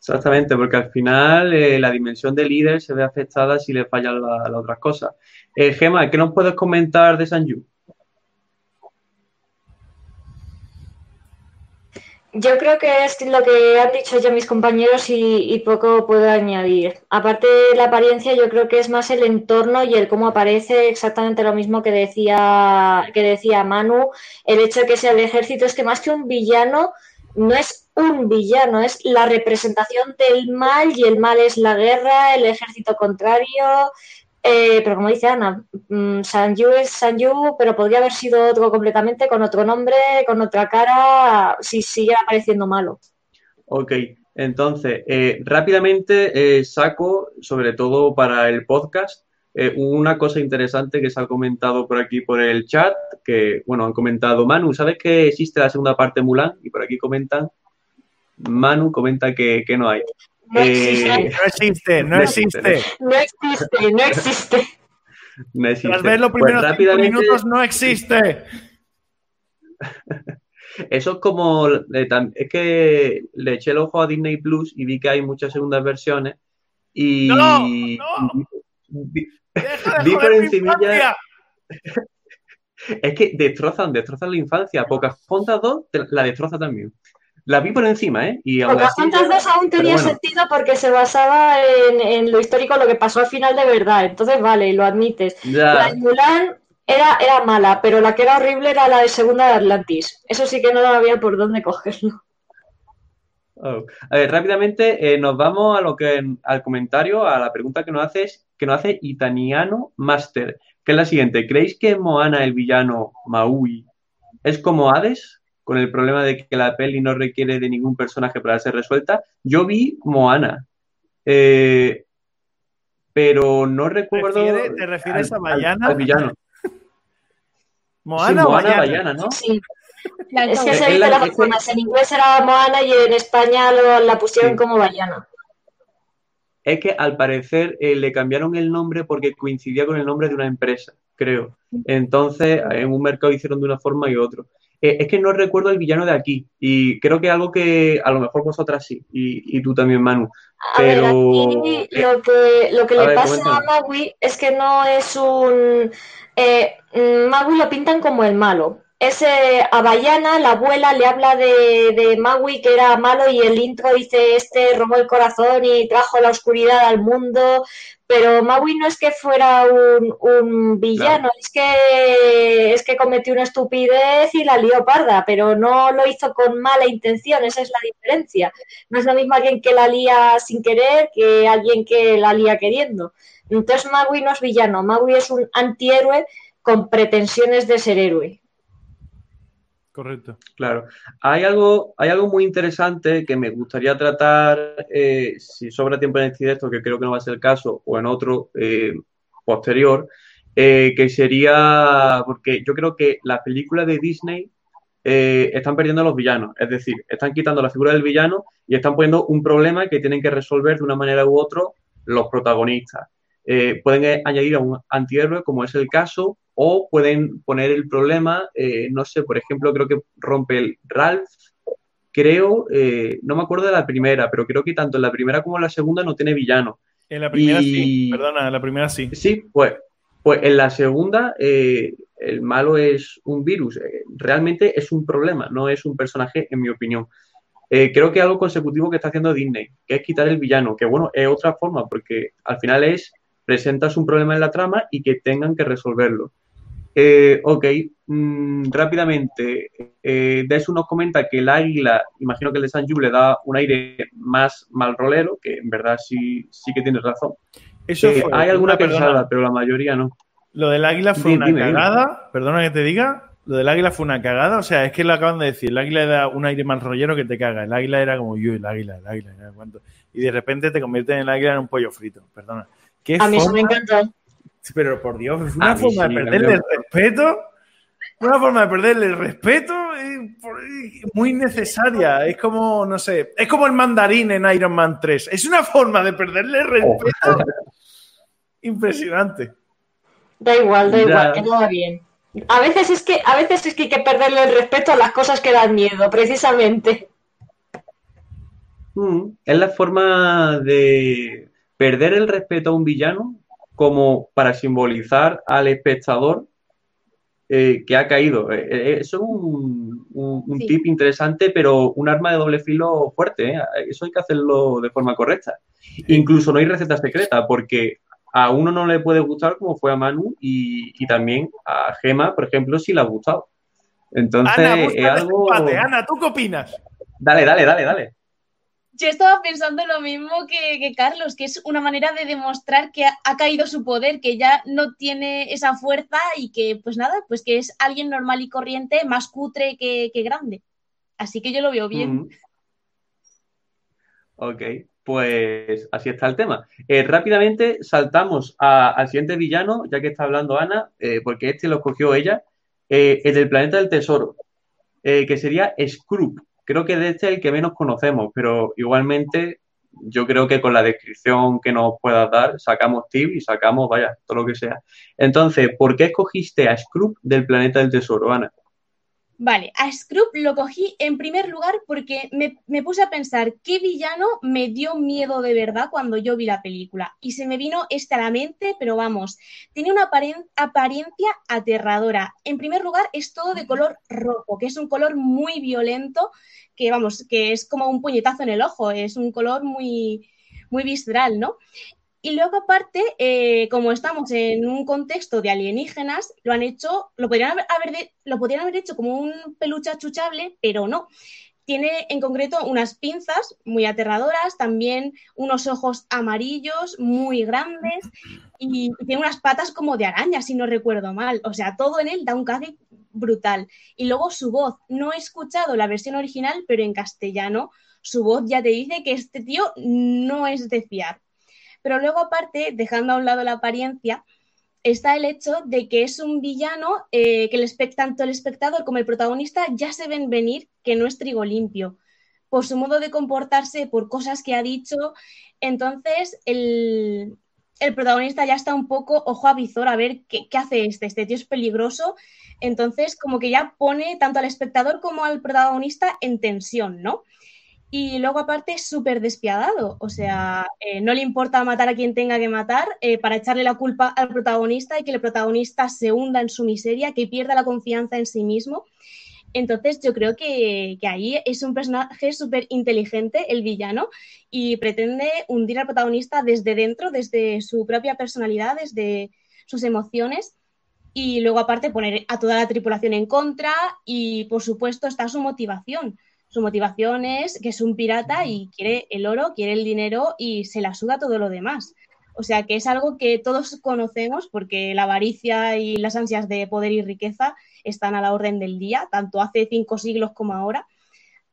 Exactamente, porque al final eh, la dimensión de líder se ve afectada si le fallan las otras cosas. Eh, Gema, ¿qué nos puedes comentar de Sanju? Yo creo que es lo que han dicho ya mis compañeros y, poco puedo añadir. Aparte de la apariencia, yo creo que es más el entorno y el cómo aparece exactamente lo mismo que decía, que decía Manu. El hecho de que sea el ejército es que más que un villano, no es un villano, es la representación del mal y el mal es la guerra, el ejército contrario. Eh, pero como dice Ana, mm, Sanju es Sanju, pero podría haber sido otro completamente, con otro nombre, con otra cara, si sigue apareciendo malo. Ok, entonces, eh, rápidamente eh, saco, sobre todo para el podcast, una cosa interesante que se ha comentado por aquí por el chat, que, bueno, han comentado, Manu, ¿sabes que existe la segunda parte de Mulan? Y por aquí comentan, Manu comenta que, no hay. No existe, no existe, no existe. No existe, no existe. Tras ver los pues primeros minutos, no existe. *laughs* Eso es como. Es que le eché el ojo a Disney Plus y vi que hay muchas segundas versiones. Y. ¡No! ¡No! Vi, por encima. *laughs* Es que destrozan, destrozan la infancia. Pocas Fontas 2 la destroza también. La vi por encima, ¿eh? Y así, dos aún tenía sentido porque se basaba en, lo histórico, lo que pasó al final de verdad. Entonces, vale, lo admites. La de Mulan era, era mala, pero la que era horrible era la de Segunda de Atlantis. Eso sí que no había por dónde cogerlo. Oh. A ver, rápidamente eh, nos vamos a lo que al comentario, a la pregunta que nos hace, que nos hace Itaniano Master, que es la siguiente. ¿Creéis que Moana, el villano Maui, es como Hades? con el problema de que la peli no requiere de ningún personaje para ser resuelta. Yo vi Moana, eh, pero no recuerdo. ¿Te refieres a Bayana? Al, villano. *laughs* Moana, Moana Bayana, ¿no? Sí. es que se dice las formas. En inglés era Moana y en España lo, la pusieron como Bayana. Es que al parecer eh, le cambiaron el nombre porque coincidía con el nombre de una empresa, creo. Entonces, en un mercado hicieron de una forma y otro. Eh, es que no recuerdo el villano de aquí y creo que algo que a lo mejor vosotras sí y, tú también, Manu. Pero aquí lo que, lo que le pasa a Magui es que no es un... Eh, Magui lo pintan como el malo. Es eh, a Bayana, la abuela, le habla de, de Magui que era malo y el intro dice este robó el corazón y trajo la oscuridad al mundo, pero Maui no es que fuera un, villano, es que es que cometió una estupidez y la lió parda, pero no lo hizo con mala intención, esa es la diferencia. No es lo mismo alguien que la lía sin querer que alguien que la lía queriendo. Entonces Maui no es villano, Maui es un antihéroe con pretensiones de ser héroe. Correcto. Claro. Hay algo, hay algo muy interesante que me gustaría tratar, eh, si sobra tiempo en este directo, que creo que no va a ser el caso, o en otro eh, posterior, eh, que sería, porque yo creo que las películas de Disney están perdiendo a los villanos, es decir, están quitando la figura del villano y están poniendo un problema que tienen que resolver de una manera u otra los protagonistas. pueden añadir a un antihéroe, como es el caso, o pueden poner el problema, eh, no sé, por ejemplo, creo que rompe el Ralph, creo, eh, no me acuerdo de la primera, pero creo que tanto en la primera como en la segunda no tiene villano. En la primera sí, perdona, en la primera sí. Sí, pues, pues en la segunda eh, el malo es un virus, realmente es un problema, no es un personaje, en mi opinión. creo que algo consecutivo que está haciendo Disney, que es quitar el villano, que bueno, es otra forma, porque al final es presentas un problema en la trama y que tengan que resolverlo. Eh, ok, mm, rápidamente, eh, Desu nos comenta que el águila, imagino que el de San le da un aire más mal rolero, que en verdad sí, sí que tienes razón. Eso eh, hay alguna persona, pero la mayoría no. Lo del águila fue una cagada, perdona que te diga, lo del águila fue una cagada, o sea, es que lo acaban de decir, el águila da un aire mal rollero que te caga, el águila era como yo, el águila, el águila, y de repente te convierte en el águila en un pollo frito, perdona. A mí eso me encanta. Pero por Dios, es una forma de perderle el respeto. Una forma de perderle el respeto muy necesaria. Es como, no sé, es como el mandarín en Iron Man 3. Es una forma de perderle el respeto. Impresionante. Da igual, da Ya. igual, que va bien. A veces es que, a veces es que hay que perderle el respeto a las cosas que dan miedo, precisamente. Mm, Es la forma de perder el respeto a un villano como para simbolizar al espectador eh, que ha caído. Eh, eh, eso es un, un- un Sí. tip interesante, pero un arma de doble filo fuerte. ¿eh? Eso hay que hacerlo de forma correcta. Incluso no hay receta secreta, porque a uno no le puede gustar como fue a Manu y, y también a Gema, por ejemplo, sí le ha gustado. Entonces, Ana, es algo... Ana, ¿tú qué opinas? Dale, dale, dale, dale. Yo estaba pensando lo mismo que, Carlos, que es una manera de demostrar que ha, caído su poder, que ya no tiene esa fuerza y que, pues nada, pues que es alguien normal y corriente, más cutre que, que grande. Así que yo lo veo bien. Mm. Ok, pues así está el tema. Eh, rápidamente saltamos a- al siguiente villano, ya que está hablando Ana, eh, porque este lo escogió ella, eh, el del planeta del tesoro, eh, que sería Scrooge. Creo que de este es el que menos conocemos, pero igualmente yo creo que con la descripción que nos puedas dar, sacamos tip y sacamos, vaya, todo lo que sea. Entonces, ¿por qué escogiste a Scrooge del planeta del tesoro, Ana? Vale, a Scrooge lo cogí en primer lugar porque me, me puse a pensar qué villano me dio miedo de verdad cuando yo vi la película. Y se me vino este a la mente, pero vamos, tiene una apariencia aterradora. En primer lugar, es todo de color rojo, que es un color muy violento, que vamos, que es como un puñetazo en el ojo, es un color muy, muy visceral, ¿no? Y luego, aparte, eh, como estamos en un contexto de alienígenas, lo han hecho, lo podrían haber, podrían haber hecho como un peluche achuchable, pero no. Tiene en concreto unas pinzas muy aterradoras, también unos ojos amarillos muy grandes y, y tiene unas patas como de araña, si no recuerdo mal. O sea, todo en él da un cague brutal. Y luego su voz, no he escuchado la versión original, pero en castellano, su voz ya te dice que este tío no es de fiar. Pero luego, aparte, dejando a un lado la apariencia, está el hecho de que es un villano eh, que el tanto el espectador como el protagonista ya se ven venir que no es trigo limpio. Por su modo de comportarse, por cosas que ha dicho. Entonces, el, el protagonista ya está un poco ojo a visor a ver qué, qué hace este. Este tío es peligroso. Entonces, como que ya pone tanto al espectador como al protagonista en tensión, ¿no? Y luego aparte es súper despiadado, o sea, eh, no le importa matar a quien tenga que matar eh, para echarle la culpa al protagonista y que el protagonista se hunda en su miseria, que pierda la confianza en sí mismo. Entonces yo creo que, que ahí es un personaje súper inteligente, el villano, y pretende hundir al protagonista desde dentro, desde su propia personalidad, desde sus emociones. Y luego aparte poner a toda la tripulación en contra y por supuesto está su motivación. Su motivación es que es un pirata y quiere el oro, quiere el dinero y se la suda todo lo demás. O sea que es algo que todos conocemos porque la avaricia y las ansias de poder y riqueza están a la orden del día, tanto hace cinco siglos como ahora.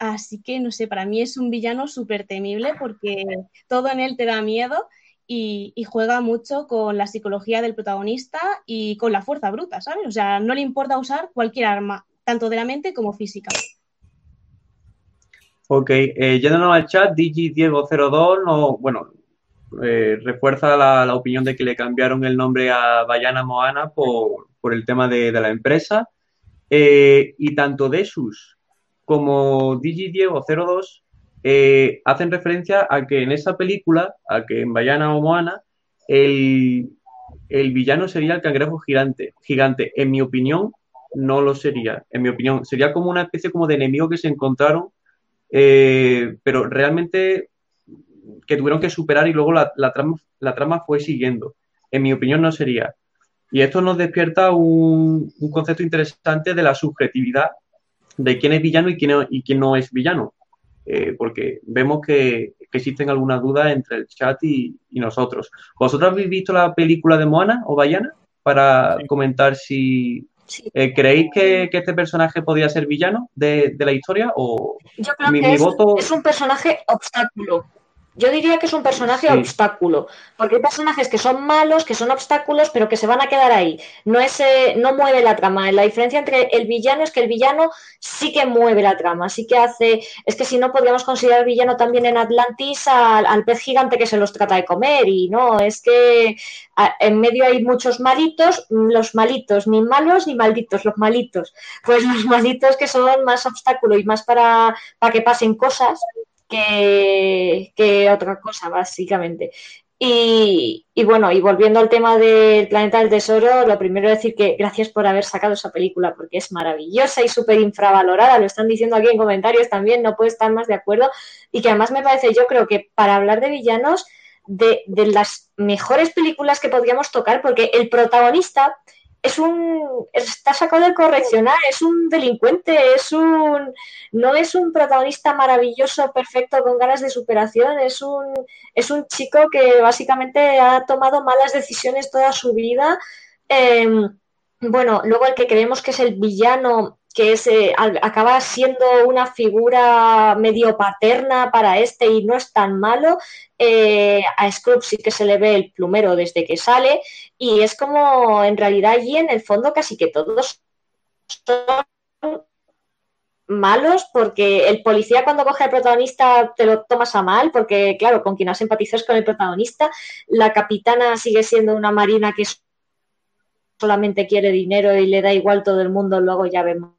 Así que, no sé, para mí es un villano súper temible porque todo en él te da miedo y, y, juega mucho con la psicología del protagonista y con la fuerza bruta, ¿sabes? O sea, no le importa usar cualquier arma, tanto de la mente como física. Ok, eh, yéndonos al chat, Digi Diego02 no, bueno, eh, refuerza la, opinión de que le cambiaron el nombre a Bayana Moana por, por el tema de, de la empresa. Eh, y tanto Desus como Digi Diego02 eh, hacen referencia a que en esa película, a que en Bayana o Moana, el, el villano sería el cangrejo gigante. gigante. En mi opinión, no lo sería. En mi opinión, sería como una especie como de enemigo que se encontraron eh, pero realmente que tuvieron que superar y luego la, la, trama, la, trama, fue siguiendo. En mi opinión no sería. Y esto nos despierta un, un, concepto interesante de la subjetividad de quién es villano y quién, y quién no es villano. Eh, porque vemos que, que, existen algunas dudas entre el chat y, y, nosotros. ¿Vosotros habéis visto la película de Moana o Bayana? Para sí. comentar si, Sí. Eh, ¿Creéis que, que, este personaje podría ser villano de, de la historia? O Yo creo mi, que mi es, voto... es, un personaje obstáculo. Yo diría que es un personaje obstáculo, porque hay personajes que son malos, que son obstáculos, pero que se van a quedar ahí. No, es, eh, no mueve la trama. La diferencia entre el villano es que el villano sí que mueve la trama, sí que hace... Es que si no, podríamos considerar villano también en Atlantis al, pez gigante que se los trata de comer. Y no, es que en medio hay muchos malitos, los malitos, ni malos ni malditos, los malitos. Pues los *laughs* malitos que son más obstáculo y más para, para que pasen cosas que, otra cosa, básicamente. Y, bueno, y volviendo al tema del Planeta del Tesoro, lo primero es decir que gracias por haber sacado esa película porque es maravillosa y súper infravalorada, lo están diciendo aquí en comentarios también, no puedo estar más de acuerdo. Y que además me parece, yo creo que para hablar de villanos, de, de las mejores películas que podríamos tocar, porque el protagonista es un está sacado del correccional, es un delincuente, es un no es un protagonista maravilloso, perfecto, con ganas de superación, es un es un chico que básicamente ha tomado malas decisiones toda su vida. Em, bueno, luego el que creemos que es el villano que es, eh, acaba siendo una figura medio paterna para este y no es tan malo. Eh, a Scrooge sí que se le ve el plumero desde que sale y es como en realidad allí en el fondo casi que todos son malos porque el policía cuando coge al protagonista te lo tomas a mal porque claro, con quien has empatizado es con el protagonista, la capitana sigue siendo una marina que solamente quiere dinero y le da igual todo el mundo, luego ya vemos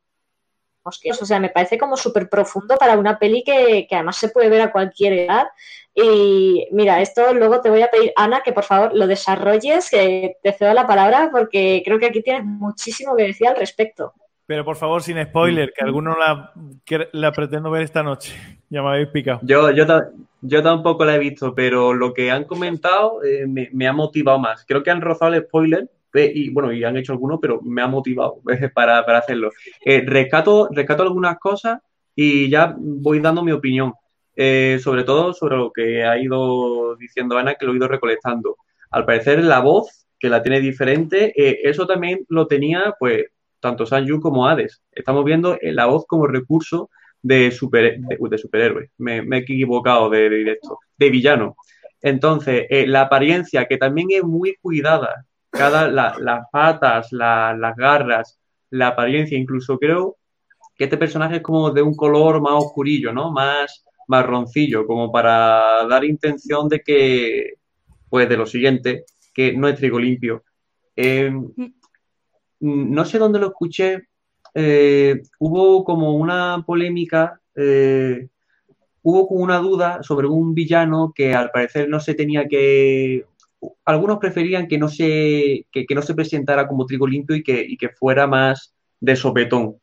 que O sea, me parece como súper profundo para una peli que, además se puede ver a cualquier edad. Y mira, esto luego te voy a pedir, Ana, que por favor lo desarrolles, que te cedo la palabra, porque creo que aquí tienes muchísimo que decir al respecto. Pero por favor, sin spoiler, que alguno la, la pretendo ver esta noche. *laughs* Ya me habéis picado. Yo, yo, yo tampoco la he visto, pero lo que han comentado eh, me, me, ha motivado más. Creo que han rozado el spoiler, y bueno, y han hecho algunos, pero me ha motivado *laughs* para, para hacerlo. Eh, rescato, rescato algunas cosas y ya voy dando mi opinión, eh, sobre todo sobre lo que ha ido diciendo Ana, que lo he ido recolectando. Al parecer, la voz, que la tiene diferente, eh, eso también lo tenía, pues, tanto Sanju como Hades. Estamos viendo la voz como recurso de, super, de, superhéroe. Me, he equivocado de, de, directo, de villano. Entonces, la apariencia, que también es muy cuidada, cada, las patas, las garras, la apariencia, incluso creo que este personaje es como de un color más oscurillo, ¿no? Más marroncillo, como para dar intención de que, pues de lo siguiente, que no es trigo limpio. Em, no sé dónde lo escuché, eh, hubo como una polémica, eh, hubo como una duda sobre un villano que al parecer no se tenía que, algunos preferían que no se, que, no se presentara como trigo limpio y que, que fuera más de sopetón.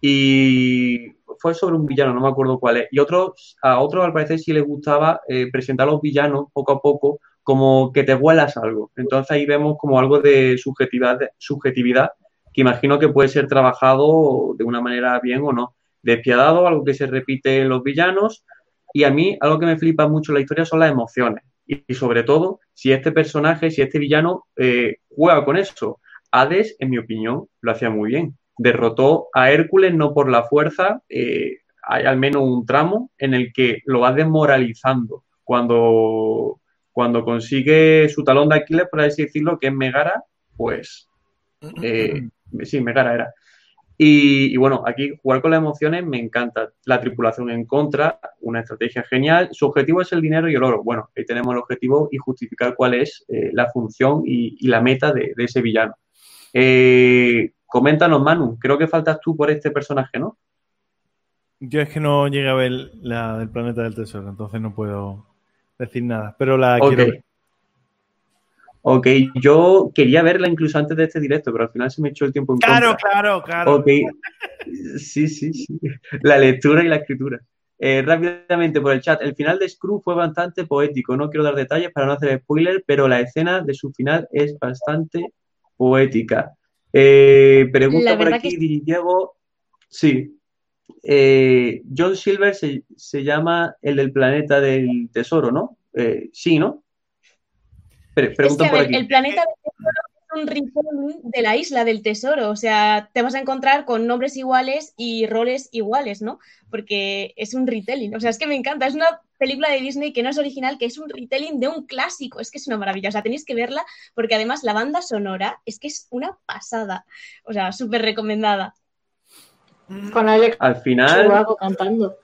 Y fue sobre un villano, no me acuerdo cuál es. Y otros, a otros al parecer sí les gustaba eh, presentar a los villanos poco a poco como que te vuelas algo. Entonces ahí vemos como algo de subjetividad, subjetividad que imagino que puede ser trabajado de una manera bien o no. Despiadado, algo que se repite en los villanos. Y a mí algo que me flipa mucho la historia son las emociones y, sobre todo si este personaje, si este villano eh, juega con eso. Hades, en mi opinión, lo hacía muy bien. Derrotó a Hércules no por la fuerza, eh, hay al menos un tramo en el que lo va desmoralizando cuando, cuando consigue su talón de Aquiles, por así decirlo, que es Megara, pues eh, sí, Megara era. Y, bueno, aquí jugar con las emociones me encanta. La tripulación en contra, una estrategia genial. Su objetivo es el dinero y el oro. Bueno, ahí tenemos el objetivo y justificar cuál es eh, la función y, la meta de, ese villano. Eh, coméntanos, Manu, creo que faltas tú por este personaje, ¿no? Yo es que no llegué a ver la del planeta del tesoro, entonces no puedo decir nada, pero la quiero ver. Ok, yo quería verla incluso antes de este directo, pero al final se me echó el tiempo en Claro, claro, claro. Ok, sí, sí, sí. La lectura y la escritura. Eh, rápidamente por el chat, el final de Screw fue bastante poético. No quiero dar detalles para no hacer spoiler, pero la escena de su final es bastante poética. Eh, pregunta por aquí, Diego. Sí. Eh, John Silver se, se, llama el del planeta del tesoro, ¿no? sí, ¿no? El planeta del tesoro un retelling de la isla del tesoro. O sea, te vas a encontrar con nombres iguales y roles iguales, ¿no? Porque es un retelling. O sea, es que me encanta. Es una película de Disney que no es original, que es un retelling de un clásico. Es que es una maravilla. O sea, tenéis que verla porque además la banda sonora es que es una pasada. O sea, súper recomendada. Con Alex Al final, cantando.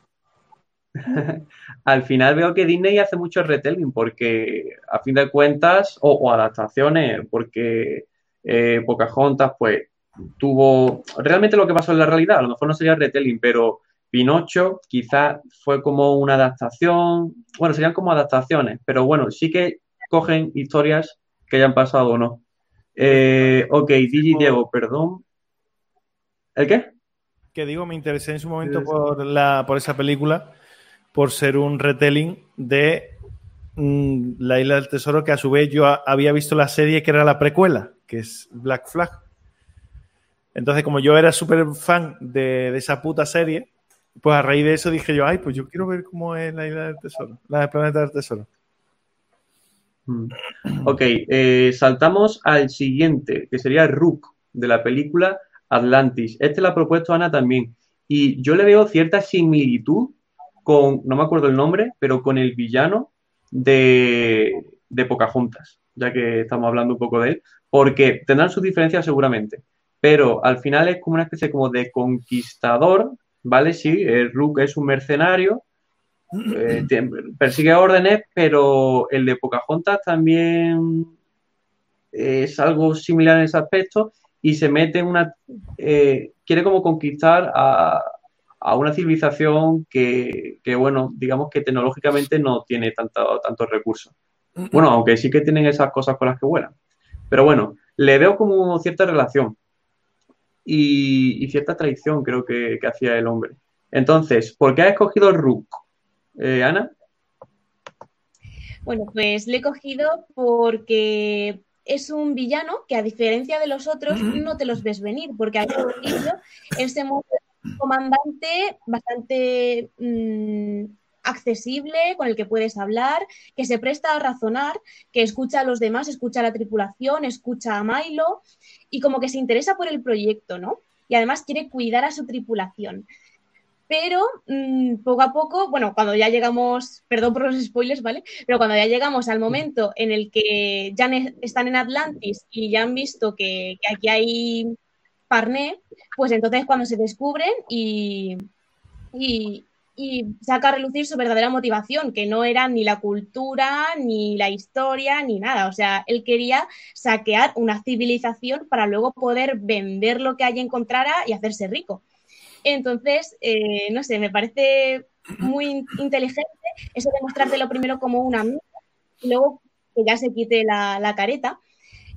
*laughs* al final veo que Disney hace mucho retelling porque a fin de cuentas, o, o adaptaciones, porque eh, Pocahontas pues tuvo realmente lo que pasó en la realidad, a lo mejor no sería retelling, pero Pinocho quizás fue como una adaptación, bueno, serían como adaptaciones, pero bueno, sí que cogen historias que hayan pasado o no. Eh, ok, Digi Diego, perdón. ¿El qué? Que digo, me interesé en su momento por, la, por esa película, por ser un retelling de mm, La Isla del Tesoro, que a su vez yo había visto la serie que era la precuela, que es Black Flag. Entonces, como yo era súper fan de, esa puta serie, pues a raíz de eso dije yo, ay, pues yo quiero ver cómo es la Isla del Tesoro, la del Planeta del Tesoro. Mm. Ok, eh, saltamos al siguiente, que sería Rook, de la película Atlantis. Este lo ha propuesto Ana también. Y yo le veo cierta similitud con, no me acuerdo el nombre, pero con el villano de, de Pocahontas, ya que estamos hablando un poco de él, porque tendrán sus diferencias seguramente, pero al final es como una especie como de conquistador, ¿vale? Sí, el Rook es un mercenario, eh, *clears throat* persigue órdenes, pero el de Pocahontas también es algo similar en ese aspecto y se mete en una... eh, quiere como conquistar a, a una civilización que, que, bueno, digamos que tecnológicamente no tiene tanto, tantos recursos. Bueno, aunque sí que tienen esas cosas con las que vuelan. Pero bueno, le veo como cierta relación y, y cierta traición creo que, que hacía el hombre. Entonces, ¿por qué ha escogido el Rook? Eh, Ana. Bueno, pues le he cogido porque es un villano que a diferencia de los otros no te los ves venir, porque al principio él se un comandante bastante mm, accesible, con el que puedes hablar, que se presta a razonar, que escucha a los demás, escucha a la tripulación, escucha a Milo y como que se interesa por el proyecto, ¿no? Y además quiere cuidar a su tripulación. Pero mmm, poco a poco, bueno, cuando ya llegamos, perdón por los spoilers, ¿vale? Pero cuando ya llegamos al momento en el que ya están en Atlantis y ya han visto que, que aquí hay Parné, pues entonces cuando se descubren y, y, saca a relucir su verdadera motivación, que no era ni la cultura, ni la historia, ni nada. O sea, él quería saquear una civilización para luego poder vender lo que allí encontrara y hacerse rico. Entonces, eh, no sé, me parece muy inteligente eso de mostrártelo primero como una amiga y luego que ya se quite la, la careta.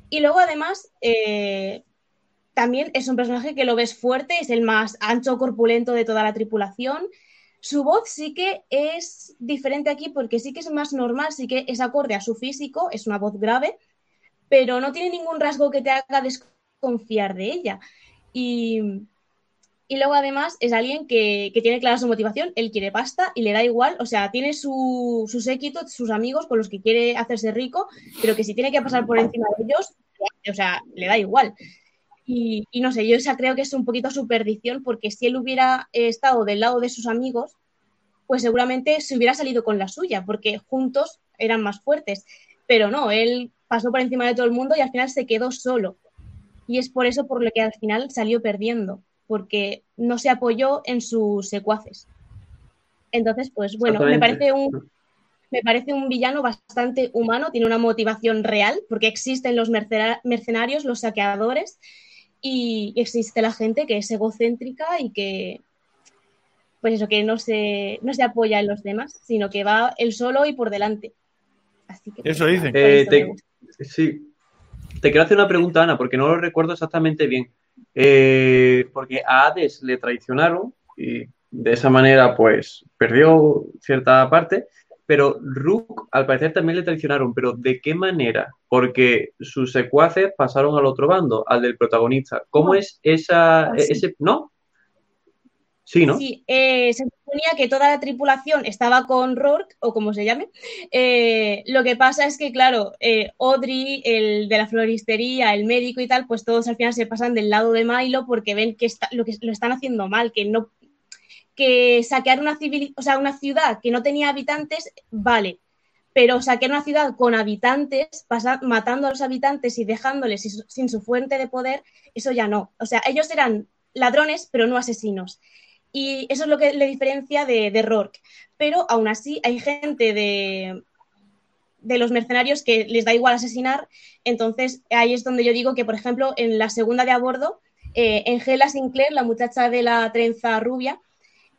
Y luego, además, eh, también es un personaje que lo ves fuerte, es el más ancho, corpulento de toda la tripulación. Su voz sí que es diferente aquí porque sí que es más normal, sí que es acorde a su físico, es una voz grave, pero no tiene ningún rasgo que te haga desconfiar de ella. Y, y luego además es alguien que, tiene clara su motivación, él quiere pasta y le da igual, o sea, tiene su, su séquito, sus amigos con los que quiere hacerse rico, pero que si tiene que pasar por encima de ellos, o sea, le da igual. Y, y, no sé, yo esa creo que es un poquito su perdición, porque si él hubiera estado del lado de sus amigos, pues seguramente se hubiera salido con la suya, porque juntos eran más fuertes. Pero no, él pasó por encima de todo el mundo y al final se quedó solo. Y es por eso por lo que al final salió perdiendo, porque no se apoyó en sus secuaces. Entonces, pues bueno, me parece un, me parece un villano bastante humano, tiene una motivación real, porque existen los mercenarios, los saqueadores, y existe la gente que es egocéntrica y que, pues eso, que no se, no se apoya en los demás, sino que va él solo y por delante. Así que, eso dicen. Eh, te, sí. Te quiero hacer una pregunta, Ana, porque no lo recuerdo exactamente bien. Eh, porque a Hades le traicionaron y de esa manera, pues, perdió cierta parte. Pero Rook, al parecer, también le traicionaron. ¿Pero de qué manera? Porque sus secuaces pasaron al otro bando, al del protagonista. ¿Cómo es esa... Ah, ese... ¿No? Sí, ¿no? Sí, eh, se suponía que toda la tripulación estaba con Rourke, o como se llame. Eh, lo que pasa es que, claro, eh, Audrey, el de la floristería, el médico y tal, pues todos al final se pasan del lado de Milo porque ven que, está, lo, que lo están haciendo mal, que no que saquear una, civil, o sea, una ciudad que no tenía habitantes, vale, pero saquear una ciudad con habitantes, pasa, matando a los habitantes y dejándoles sin su, fuente de poder, eso ya no. O sea, ellos eran ladrones, pero no asesinos. Y eso es lo que le diferencia de, de Rourke. Pero aún así hay gente de, de los mercenarios que les da igual asesinar. Entonces ahí es donde yo digo que, por ejemplo, en la segunda de a bordo, eh, Angela Sinclair, la muchacha de la trenza rubia,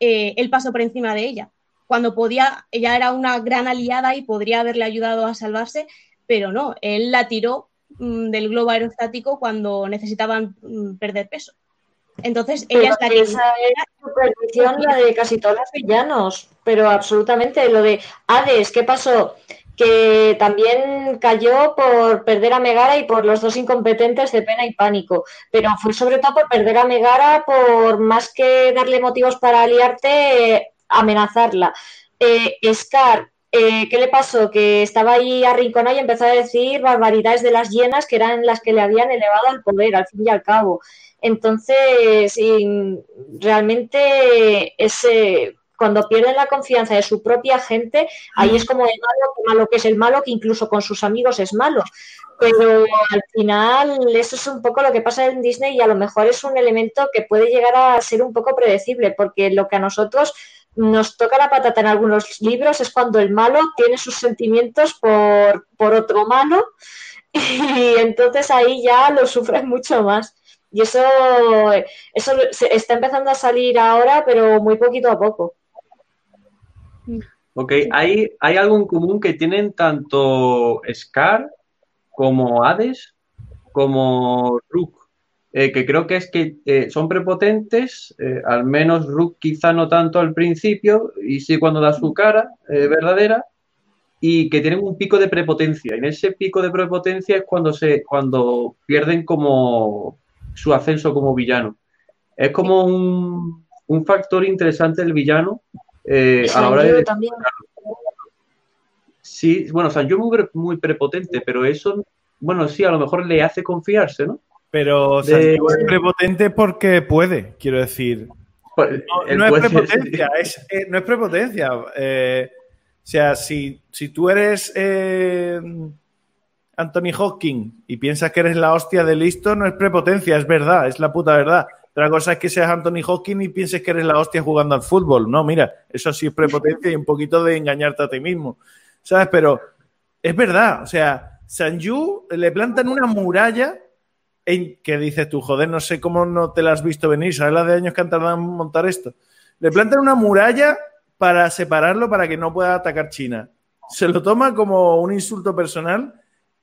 eh, él pasó por encima de ella. Cuando podía, ella era una gran aliada y podría haberle ayudado a salvarse, pero no, él la tiró mmm, del globo aerostático cuando necesitaban mmm, perder peso. Entonces, pero ella estaría. Esa es superstición la de casi todos los villanos, pero absolutamente. Lo de Hades, ¿qué pasó? Que también cayó por perder a Megara y por los dos incompetentes de pena y pánico. Pero fue sobre todo por perder a Megara, por más que darle motivos para aliarte, amenazarla. Eh, Scar, eh, ¿qué le pasó? Que estaba ahí arrinconado y empezó a decir barbaridades de las hienas que eran las que le habían elevado al poder, al fin y al cabo. Entonces, realmente ese, cuando pierden la confianza de su propia gente, ahí es como el malo, malo que es el malo, que incluso con sus amigos es malo. Pero al final, eso es un poco lo que pasa en Disney y a lo mejor es un elemento que puede llegar a ser un poco predecible, porque lo que a nosotros nos toca la patata en algunos libros es cuando el malo tiene sus sentimientos por, por otro malo *laughs* y entonces ahí ya lo sufres mucho más. Y eso, eso está empezando a salir ahora, pero muy poquito a poco. Ok, hay, hay algo en común que tienen tanto Scar como Hades como Rook, eh, que creo que es que eh, son prepotentes, eh, al menos Rook quizá no tanto al principio, y sí cuando da su cara verdadera, y que tienen un pico de prepotencia. En ese pico de prepotencia es cuando, se, cuando pierden como su ascenso como villano. Es como un, un factor interesante el villano eh, a la hora de... También. Sí, bueno, o sea, yo muy, muy prepotente, pero eso, bueno, sí, a lo mejor le hace confiarse, ¿no? Pero De- es prepotente porque puede, quiero decir. Pues, No, él no es prepotencia, es, eh, no es prepotencia. Eh, o sea, si, si tú eres eh, Anthony Hawking y piensas que eres la hostia de listo, no es prepotencia, es verdad, es la puta verdad. Otra cosa es que seas Anthony Hawking y pienses que eres la hostia jugando al fútbol. No, mira, eso sí es prepotencia y un poquito de engañarte a ti mismo. ¿Sabes? Pero es verdad, o sea, Sanju le plantan una muralla en que dices tú, joder, no sé cómo no te la has visto venir, ¿sabes las de años que han tardado en montar esto? Le plantan una muralla para separarlo para que no pueda atacar China. Se lo toma como un insulto personal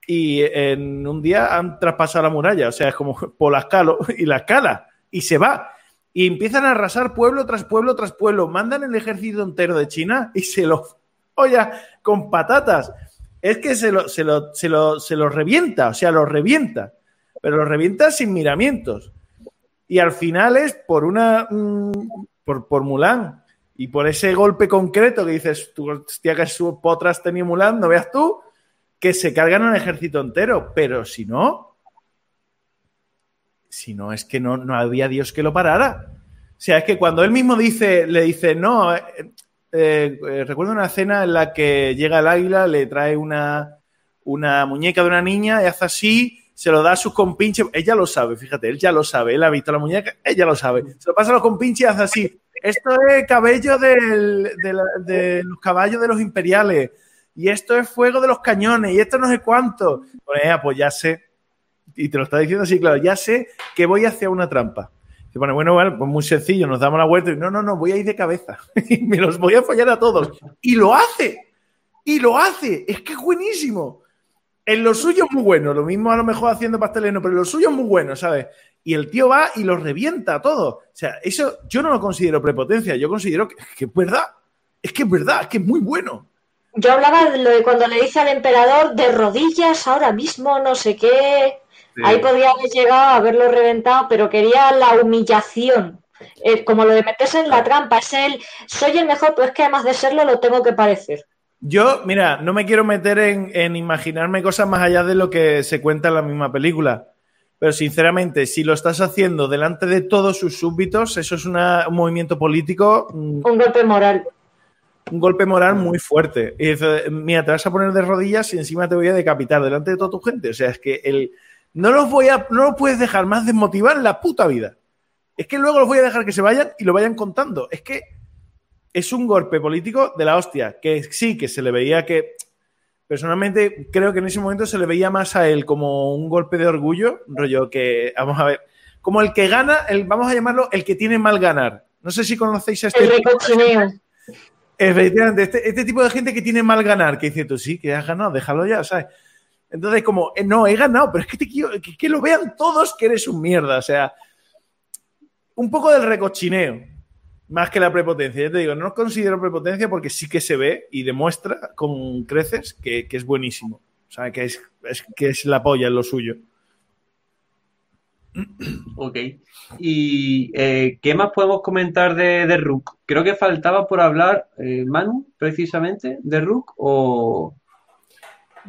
y en un día han traspasado la muralla, o sea, es como por la escala y la escala y se va. Y empiezan a arrasar pueblo tras pueblo tras pueblo, mandan el ejército entero de China y se lo oye con patatas. Es que se lo, se lo, se lo, se lo revienta, o sea, lo revienta pero lo revienta sin miramientos. Y al final es por una. mm, por, por Mulan. Y por ese golpe concreto que dices, tú, hostia, que su potras tenía Mulan, no veas tú, que se cargan un ejército entero. Pero si no. Si no, es que no, no había Dios que lo parara. O sea, es que cuando él mismo dice, le dice, no, eh, eh, recuerdo una escena en la que llega el águila, le trae una, una muñeca de una niña y hace así, se lo da a sus compinches. Ella lo sabe, fíjate, él ya lo sabe, él ha visto la muñeca, ella lo sabe. Se lo pasa a los compinches y hace así. Esto es cabello de, los caballos de los imperiales. Y esto es fuego de los cañones. Y esto no sé cuánto. Pues, ah, pues ya sé. Y te lo está diciendo así, claro, ya sé que voy hacia una trampa. Se pone, bueno, bueno, pues muy sencillo, nos damos la vuelta y no, no, no, voy a ir de cabeza. *laughs* y me los voy a follar a todos. Y lo hace. Y lo hace. Es que es buenísimo. En lo suyo es muy bueno. Lo mismo a lo mejor haciendo pasteles, no, pero en lo suyo es muy bueno, ¿sabes? Y el tío va y los revienta a todos. O sea, eso yo no lo considero prepotencia. Yo considero que, que es verdad. Es que es verdad, es que es muy bueno. Yo hablaba de lo de cuando le dice al emperador de rodillas ahora mismo, no sé qué. Ahí podría haber llegado a haberlo reventado, pero quería la humillación. Eh, como lo de meterse en la trampa, es el soy el mejor, pero es que además de serlo lo tengo que parecer. Yo, mira, no me quiero meter en, imaginarme cosas más allá de lo que se cuenta en la misma película. Pero sinceramente, si lo estás haciendo delante de todos sus súbditos, eso es un movimiento político. Mm, un golpe moral. Un golpe moral muy fuerte. Y dice, mira, te vas a poner de rodillas y encima te voy a decapitar delante de toda tu gente. O sea, es que el, no los voy a, no los puedes dejar más desmotivar en la puta vida. Es que luego los voy a dejar que se vayan y lo vayan contando. Es que es un golpe político de la hostia. Que sí, que se le veía que. Personalmente, creo que en ese momento se le veía más a él como un golpe de orgullo, rollo que, vamos a ver, como el que gana, el, vamos a llamarlo el que tiene mal ganar. No sé si conocéis a este. El recochineo. Efectivamente, este, este, tipo de gente que tiene mal ganar, que dice tú sí, que has ganado, déjalo ya, ¿sabes? Entonces, como, eh, no, he ganado, pero es que te quiero, que, lo vean todos que eres un mierda. O sea, un poco del recochineo, más que la prepotencia. Ya te digo, no considero prepotencia porque sí que se ve y demuestra con creces que, es buenísimo. O sea, que es, que es la polla en lo suyo. Ok. ¿Y eh, qué más podemos comentar de, de, Rook? Creo que faltaba por hablar, eh, Manu, precisamente, de Rook o...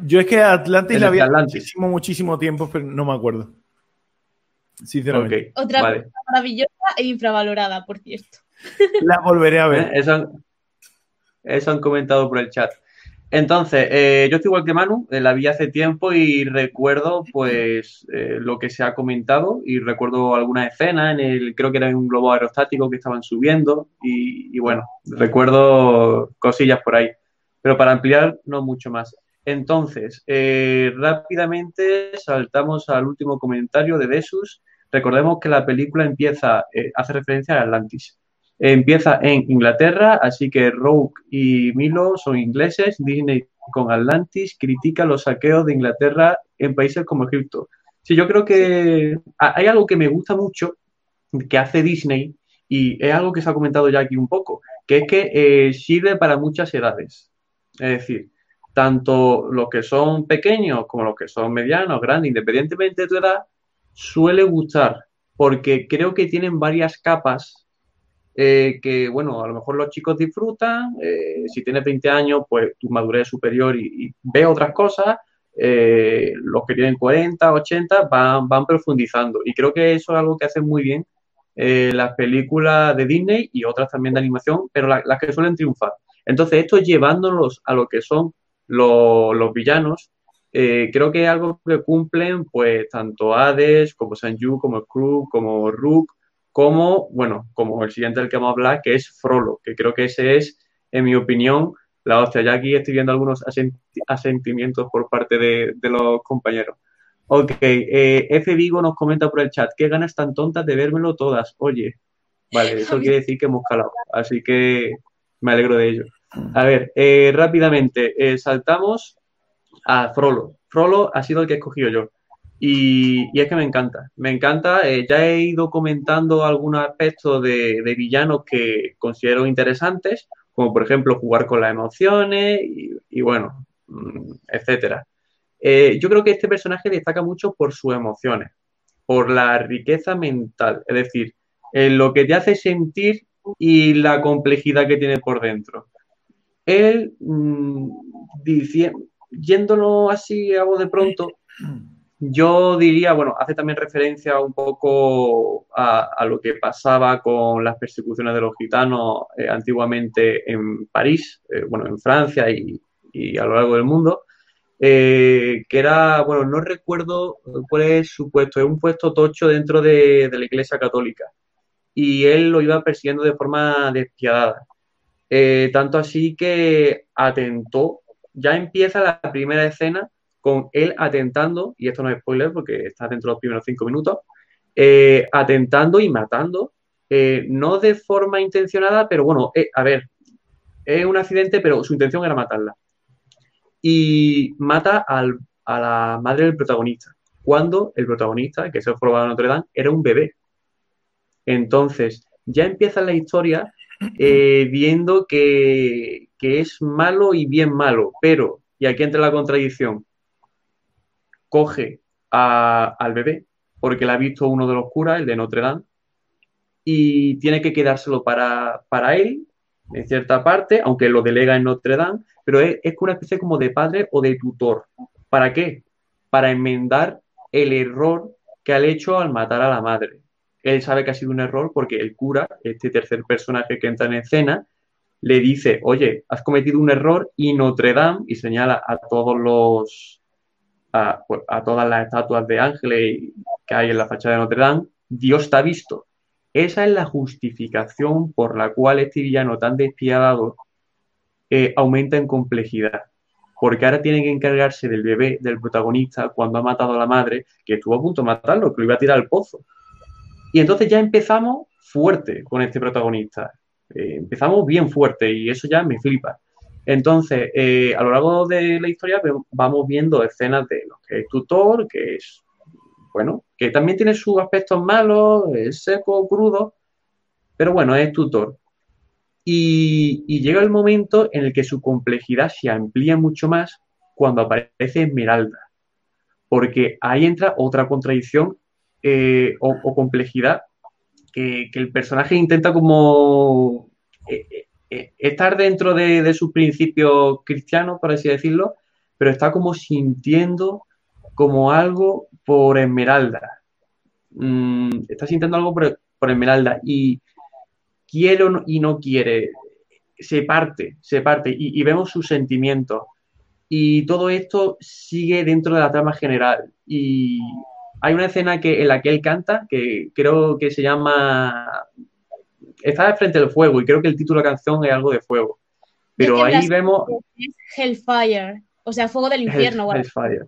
Yo es que Atlantis la había muchísimo, muchísimo tiempo, pero no me acuerdo. Sinceramente. Otra maravillosa e infravalorada, por cierto. *laughs* La volveré a ver. Eh, eso, han, comentado por el chat. Entonces, eh, yo estoy igual que Manu, eh, la vi hace tiempo y recuerdo pues lo que se ha comentado y recuerdo alguna escena en el, creo que era en un globo aerostático que estaban subiendo y, y bueno, recuerdo cosillas por ahí. Pero para ampliar, no mucho más. Entonces, eh, rápidamente saltamos al último comentario de Besus. Recordemos que la película empieza, eh, hace referencia a Atlantis. empieza en Inglaterra, así que Rogue y Milo son ingleses. Disney con Atlantis critica los saqueos de Inglaterra en países como Egipto. Sí, yo creo que hay algo que me gusta mucho que hace Disney y es algo que se ha comentado ya aquí un poco, que es que eh, sirve para muchas edades. Es decir, tanto los que son pequeños como los que son medianos, grandes, independientemente de tu edad, suele gustar, porque creo que tienen varias capas eh, que, bueno, a lo mejor los chicos disfrutan, eh, si tienes 20 años, pues tu madurez es superior y, ve otras cosas, eh, los que tienen 40, 80 van, van profundizando, y creo que eso es algo que hacen muy bien las películas de Disney y otras también de animación, pero las que suelen triunfar. Entonces, esto llevándolos a lo que son los, villanos, eh, creo que es algo que cumplen pues tanto Hades como Sanju, como Krug, como Rook, como, bueno, como el siguiente del que vamos a hablar, que es Frollo, que creo que ese es, en mi opinión, la hostia. Ya aquí estoy viendo algunos asentimientos por parte de, los compañeros. Ok, eh, F. Vigo nos comenta por el chat, qué ganas tan tontas de vérmelo todas. Oye, vale, eso *laughs* quiere decir que hemos calado, así que me alegro de ello. A ver, eh, rápidamente, eh, saltamos a Frollo. Frollo ha sido el que he escogido yo. Y, es que me encanta, me encanta. Eh, ya he ido comentando algunos aspectos de, villanos que considero interesantes, como por ejemplo jugar con las emociones y, bueno, mm, etcétera. yo creo que este personaje destaca mucho por sus emociones, por la riqueza mental, es decir, lo que te hace sentir y la complejidad que tiene por dentro él, mm, yéndolo así a de pronto, yo diría, bueno, hace también referencia un poco a, lo que pasaba con las persecuciones de los gitanos eh, antiguamente en París, eh, bueno, en Francia y, a lo largo del mundo, eh, que era, bueno, no recuerdo cuál es su puesto, es un puesto tocho dentro de, de la Iglesia Católica. Y él lo iba persiguiendo de forma despiadada. Eh, tanto así que atentó, ya empieza la primera escena con él atentando, y esto no es spoiler porque está dentro de los primeros cinco minutos, eh, atentando y matando, eh, no de forma intencionada, pero bueno, a ver, es un accidente, pero su intención era matarla. Y mata a la madre del protagonista, cuando el protagonista, que es el probado de Notre Dame, era un bebé. Entonces, ya empieza la historia eh, viendo que, es malo y bien malo, pero, y aquí entra la contradicción, coge al bebé, porque la ha visto uno de los curas, el de Notre Dame, y tiene que quedárselo para, para él, en cierta parte, aunque lo delega en Notre Dame, pero es, es una especie como de padre o de tutor. ¿Para qué? Para enmendar el error que ha hecho al matar a la madre. Él sabe que ha sido un error porque el cura, este tercer personaje que entra en escena, le dice, oye, has cometido un error y Notre Dame, y señala a todos los, a, pues, a todas las estatuas de ángeles que hay en la fachada de Notre Dame, Dios ha visto. Esa es la justificación por la cual este villano tan despiadado eh, aumenta en complejidad. Porque ahora tiene que encargarse del bebé, del protagonista, cuando ha matado a la madre, que estuvo a punto de matarlo, que lo iba a tirar al pozo. Y entonces ya empezamos fuerte con este protagonista. Eh, empezamos bien fuerte y eso ya me flipa. Entonces, eh, a lo largo de la historia vamos viendo escenas de lo que es tutor, que es, bueno, que también tiene sus aspectos malos, es seco, crudo, pero bueno, es tutor. Y, y, llega el momento en el que su complejidad se amplía mucho más cuando aparece Esmeralda, porque ahí entra otra contradicción eh, o, complejidad que, el personaje intenta como eh, eh, estar dentro de, de sus principios cristianos, por así decirlo, pero está como sintiendo como algo por Esmeralda. Mm, está sintiendo algo por, Esmeralda y quiere y no quiere, se parte, se parte y, y, vemos sus sentimientos. Y todo esto sigue dentro de la trama general. Y hay una escena que, en la que él canta, que creo que se llama... Está frente al fuego y creo que el título de la canción es algo de fuego. Pero ahí vemos... Hellfire, o sea, fuego del infierno. Hellfire.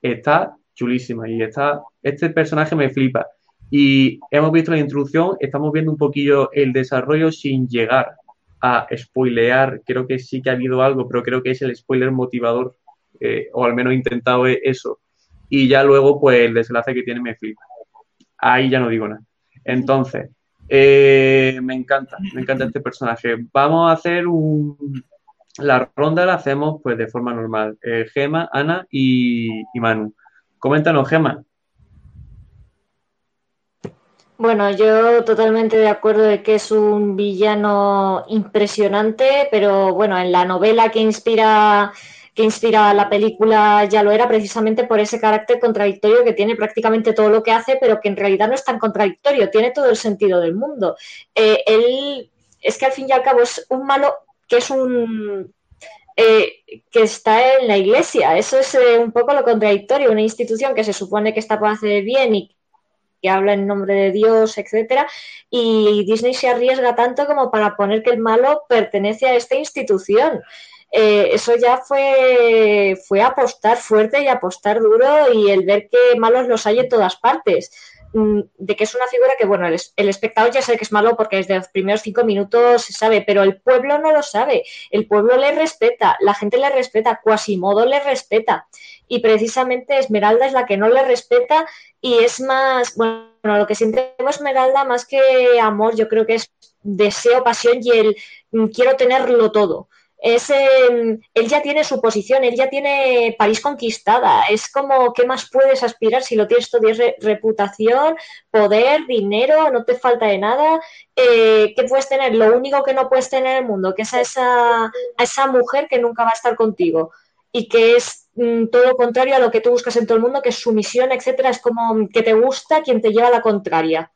Está chulísima y está... Este personaje me flipa. Y hemos visto la introducción, estamos viendo un poquillo el desarrollo sin llegar a spoilear. Creo que sí que ha habido algo, pero creo que es el spoiler motivador, eh, o al menos he intentado eso y ya luego, pues el desenlace que tiene me flipa. Ahí ya no digo nada. Entonces, eh, me encanta, me encanta este personaje. Vamos a hacer un. La ronda la hacemos pues de forma normal. Eh, Gema, Ana y, y Manu. Coméntanos, Gema. Bueno, yo totalmente de acuerdo de que es un villano impresionante, pero bueno, en la novela que inspira que la película ya lo era precisamente por ese carácter contradictorio que tiene prácticamente todo lo que hace, pero que en realidad no es tan contradictorio, tiene todo el sentido del mundo. Eh, él es que al fin y al cabo es un malo que es un eh, que está en la iglesia. Eso es eh, un poco lo contradictorio, una institución que se supone que está para hacer bien y que habla en nombre de Dios, etcétera, y Disney se arriesga tanto como para poner que el malo pertenece a esta institución. Eh, eso ya fue, fue apostar fuerte y apostar duro y el ver que malos los hay en todas partes. Mm, de que es una figura que, bueno, el, espectador ya sabe que es malo porque desde los primeros cinco minutos se sabe, pero el pueblo no lo sabe. El pueblo le respeta, la gente le respeta, Quasimodo le respeta. Y precisamente Esmeralda es la que no le respeta y es más, bueno, lo que siente Esmeralda más que amor, yo creo que es deseo, pasión y el mm, quiero tenerlo todo es él ya tiene su posición, él ya tiene París conquistada. Es como, ¿qué más puedes aspirar si lo tienes todo? Reputación, poder, dinero, no te falta de nada. Eh, ¿Qué puedes tener? Lo único que no puedes tener en el mundo, que es a esa, a esa mujer que nunca va a estar contigo y que es mm, todo contrario a lo que tú buscas en todo el mundo, que es sumisión, etcétera. Es como que te gusta quien te lleva a la contraria.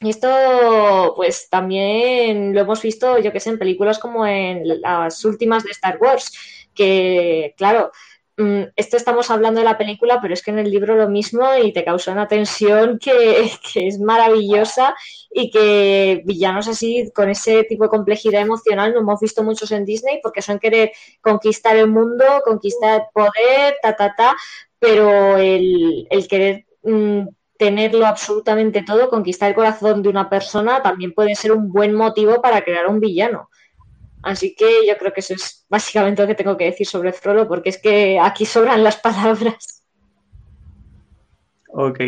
Esto, pues también lo hemos visto, yo que sé, en películas como en las últimas de Star Wars, que, claro, mm, esto estamos hablando de la película, pero es que en el libro lo mismo y te causa una tensión *laughs* que, que, es maravillosa y que villanos así, con ese tipo de complejidad emocional, no hemos visto muchos en Disney porque son querer conquistar el mundo, conquistar poder, ta, ta, ta, pero el, el querer mm, tenerlo absolutamente todo, conquistar el corazón de una persona, también puede ser un buen motivo para crear un villano. Así que yo creo que eso es básicamente lo que tengo que decir sobre Frollo, porque es que aquí sobran las palabras. Ok.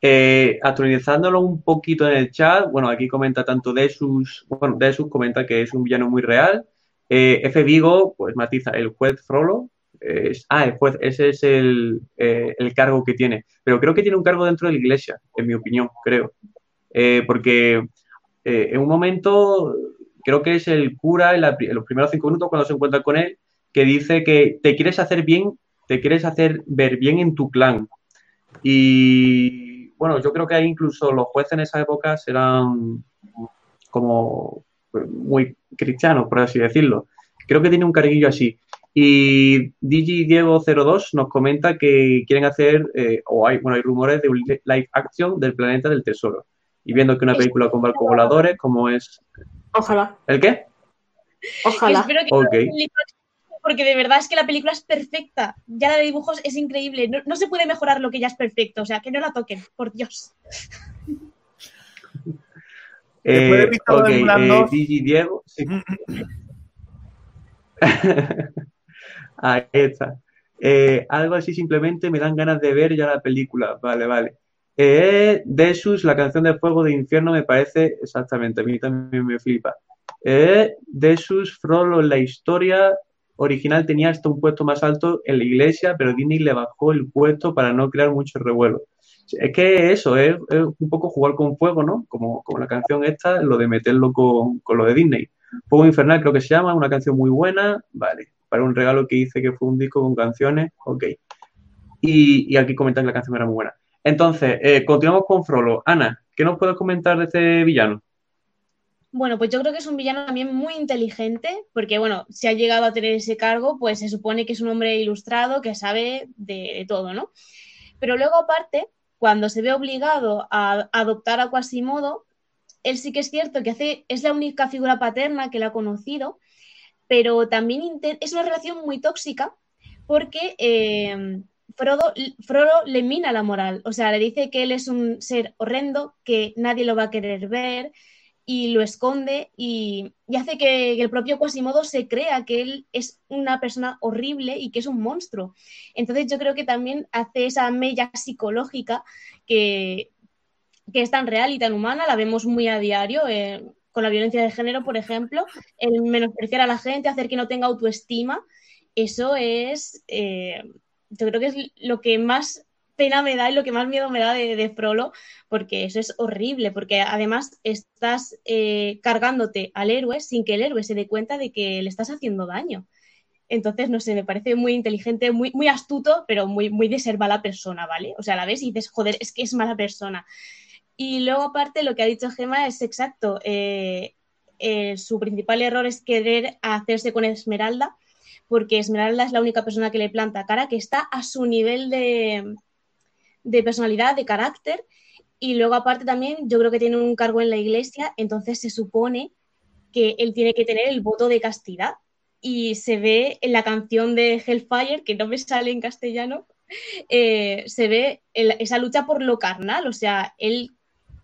Eh, actualizándolo un poquito en el chat, bueno, aquí comenta tanto Desus, bueno, Desus comenta que es un villano muy real. Eh, F. Vigo, pues matiza el juez Frollo, ah, el juez, ese es el, eh, el, cargo que tiene. Pero creo que tiene un cargo dentro de la iglesia, en mi opinión, creo. Eh, porque eh, en un momento, creo que es el cura en, los primeros cinco minutos cuando se encuentra con él, que dice que te quieres hacer bien, te quieres hacer ver bien en tu clan. Y bueno, yo creo que incluso los jueces en esa época eran como muy cristianos, por así decirlo. Creo que tiene un carguillo así. Y Digi Diego 02 nos comenta que quieren hacer, eh, o hay, bueno, hay rumores de un live action del planeta del tesoro. Y viendo que una película con barcos voladores, como es. Ojalá. ¿El qué? Ojalá. Espero que porque de verdad es que la película es perfecta. Ya la de dibujos es increíble. No, se puede mejorar lo que ya es perfecto. O sea, que no la toquen, por Dios. Eh, eh, Digi Diego. Sí. *laughs* Ahí está. Eh, algo así simplemente me dan ganas de ver ya la película. Vale, vale. Eh, Desus, la canción de Fuego de Infierno, me parece exactamente, a mí también me flipa. Eh, Desus, Frollo, la historia original tenía hasta un puesto más alto en la iglesia, pero Disney le bajó el puesto para no crear mucho revuelo. Es que eso es, un poco jugar con fuego, ¿no? Como, como la canción esta, lo de meterlo con, con lo de Disney. Fuego Infernal creo que se llama, una canción muy buena, vale para un regalo que hice que fue un disco con canciones, ok. Y, aquí comentan que la canción era muy buena. Entonces, eh, continuamos con Frollo. Ana, ¿qué nos puedes comentar de este villano? Bueno, pues yo creo que es un villano también muy inteligente, porque bueno, si ha llegado a tener ese cargo, pues se supone que es un hombre ilustrado que sabe de, todo, ¿no? Pero luego aparte, cuando se ve obligado a adoptar a Quasimodo, él sí que es cierto que hace, es la única figura paterna que le ha conocido pero también es una relación muy tóxica porque eh, Frodo, le mina la moral, o sea, le dice que él es un ser horrendo, que nadie lo va a querer ver y lo esconde y, hace que, el propio Quasimodo se crea que él es una persona horrible y que es un monstruo. Entonces yo creo que también hace esa mella psicológica que, que es tan real y tan humana, la vemos muy a diario. Eh, con la violencia de género, por ejemplo, el menospreciar a la gente, hacer que no tenga autoestima, eso es, eh, yo creo que es lo que más pena me da y lo que más miedo me da de, de Frollo, porque eso es horrible, porque además estás eh, cargándote al héroe sin que el héroe se dé cuenta de que le estás haciendo daño. Entonces, no sé, me parece muy inteligente, muy, muy astuto, pero muy, muy de ser mala persona, ¿vale? O sea, la ves y dices, joder, es que es mala persona. Y luego, aparte, lo que ha dicho Gema es exacto. Eh, eh, su principal error es querer hacerse con Esmeralda, porque Esmeralda es la única persona que le planta cara, que está a su nivel de, de personalidad, de carácter. Y luego, aparte, también yo creo que tiene un cargo en la iglesia, entonces se supone que él tiene que tener el voto de castidad. Y se ve en la canción de Hellfire, que no me sale en castellano, eh, se ve esa lucha por lo carnal. O sea, él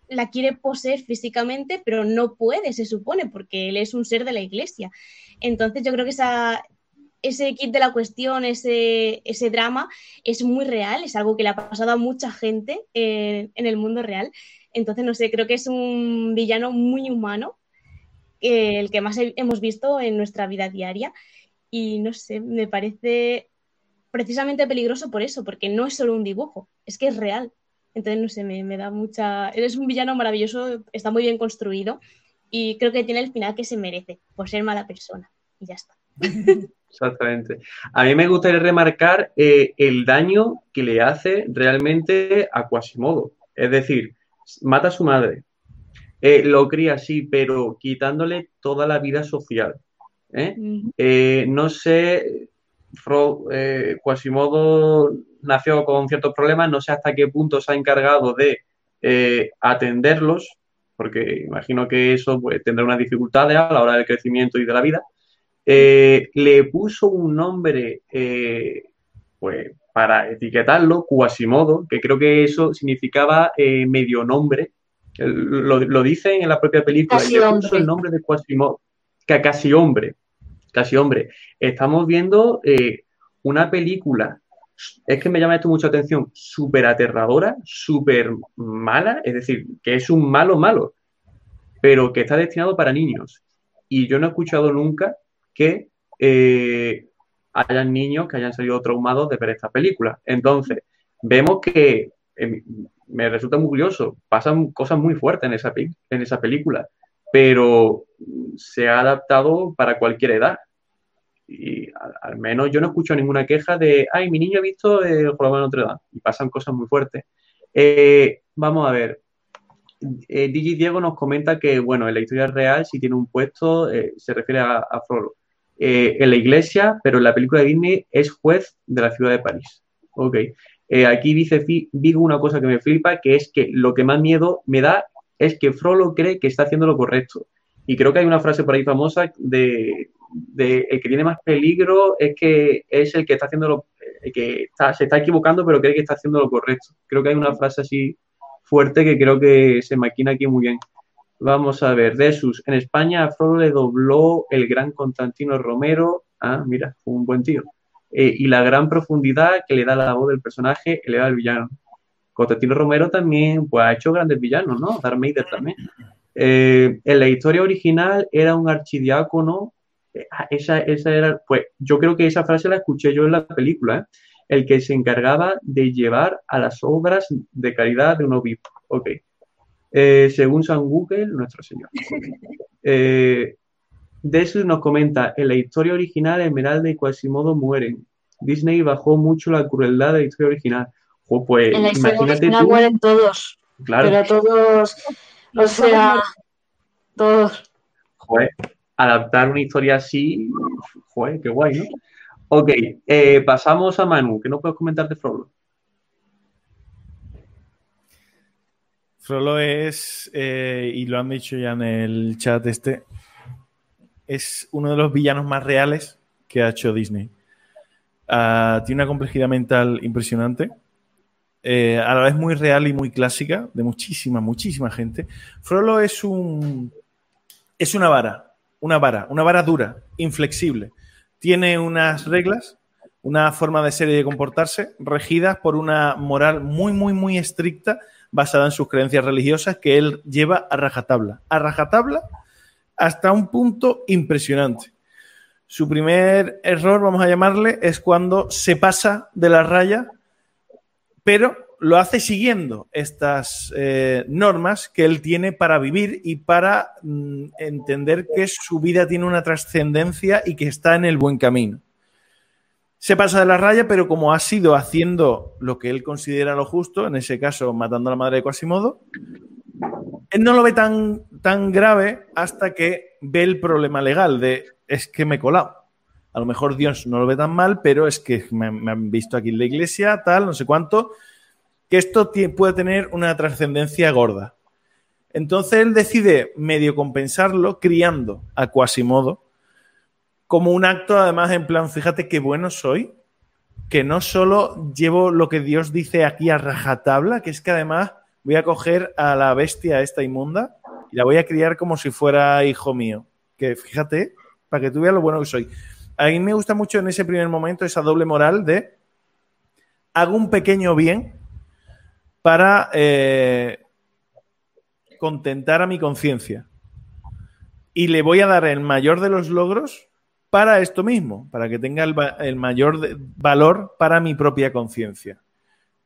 la quiere poseer físicamente, pero no puede, se supone, porque él es un ser de la iglesia. Entonces yo creo que esa, ese kit de la cuestión, ese, ese drama, es muy real, es algo que le ha pasado a mucha gente en el mundo real. Entonces, no sé, creo que es un villano muy humano, el que más hemos visto en nuestra vida diaria. Y no sé, me parece precisamente peligroso por eso, porque no es solo un dibujo, es que es real. Entonces, no sé, me, da mucha... Eres un villano maravilloso, está muy bien construido y creo que tiene el final que se merece por ser mala persona. Y ya está. *laughs* Exactamente. A mí me gustaría remarcar eh, el daño que le hace realmente a Quasimodo. Es decir, mata a su madre, eh, lo cría así, pero quitándole toda la vida social. ¿eh? no sé, Quasimodo nació con ciertos problemas, no sé hasta qué punto se ha encargado de eh, atenderlos, porque imagino que eso pues, tendrá unas dificultades a la hora del crecimiento y de la vida. Eh, le puso un nombre eh, pues, para etiquetarlo, Quasimodo, que creo que eso significaba medio nombre. Lo, lo, dicen en la propia película, y le puso el nombre de Quasimodo, que casi hombre, casi hombre. Estamos viendo una película es que me llama esto mucha atención, súper aterradora, súper mala, es decir, que es un malo malo, pero que está destinado para niños. Y yo no he escuchado nunca que eh, hayan niños que hayan salido traumados de ver esta película. Entonces, vemos que, me resulta muy curioso. Pasan cosas muy fuertes en esa, en esa película, pero se ha adaptado para cualquier edad. Y al, menos yo no escucho ninguna queja de, ay, mi niño ha visto el juego de Notre Dame. Y pasan cosas muy fuertes. Eh, vamos a ver. Eh, Digi Diego nos comenta que, bueno, en la historia real, si tiene un puesto, eh, se refiere a, a eh, en la iglesia, pero en la película de Disney es juez de la ciudad de París. Ok. aquí dice Vigo una cosa que me flipa, que es que lo que más miedo me da es que Frollo cree que está haciendo lo correcto. Y creo que hay una frase por ahí famosa de, de el que tiene más peligro es que es el que está haciendo lo que se está equivocando, pero cree que está haciendo lo correcto. Creo que hay una frase así fuerte que creo que se maquina aquí muy bien. Vamos a ver, Desus. En España a Frodo le dobló el gran Constantino Romero. Ah, mira, fue un buen tío. Eh, y la gran profundidad que le da la voz del personaje eleva al villano. Constantino Romero también pues, ha hecho grandes villanos, ¿no? Darth Vader también. Eh, en la historia original era un archidiácono. Eh, ah, esa, esa era, pues yo creo que esa frase la escuché yo en la película, ¿eh? el que se encargaba de llevar a las obras de caridad de un obispo. Ok. según San Google, nuestro Señor. Eh, Desus nos comenta, en la historia original Esmeralda y Quasimodo mueren. Disney bajó mucho la crueldad de la historia original. pues, en la historia original mueren todos. Claro. Pero todos o sea, todos. Joder, adaptar una historia así, joder, qué guay, ¿no? Ok, eh, pasamos a Manu, ¿qué nos puedes comentar de Frollo? Frollo es, eh, y lo han dicho ya en el chat este, es uno de los villanos más reales que ha hecho Disney. Uh, tiene una complejidad mental impresionante eh, a la vez muy real y muy clásica, de muchísima, muchísima gente. Frollo es un. Es una vara, una vara, una vara dura, inflexible. Tiene unas reglas, una forma de ser y de comportarse, regidas por una moral muy, muy, muy estricta, basada en sus creencias religiosas, que él lleva a rajatabla. A rajatabla hasta un punto impresionante. Su primer error, vamos a llamarle, es cuando se pasa de la raya pero lo hace siguiendo estas eh, normas que él tiene para vivir y para mm, entender que su vida tiene una trascendencia y que está en el buen camino. Se pasa de la raya, pero como ha sido haciendo lo que él considera lo justo, en ese caso matando a la madre de Quasimodo, él no lo ve tan, tan grave hasta que ve el problema legal de es que me he colado. A lo mejor Dios no lo ve tan mal, pero es que me, han visto aquí en la iglesia, tal, no sé cuánto, que esto puede tener una trascendencia gorda. Entonces él decide medio compensarlo criando a Quasimodo como un acto, además, en plan, fíjate qué bueno soy, que no solo llevo lo que Dios dice aquí a rajatabla, que es que además voy a coger a la bestia esta inmunda y la voy a criar como si fuera hijo mío. Que fíjate, para que tú veas lo bueno que soy. A mí me gusta mucho en ese primer momento esa doble moral de hago un pequeño bien para eh, contentar a mi conciencia. Y le voy a dar el mayor de los logros para esto mismo, para que tenga el, mayor valor para mi propia conciencia,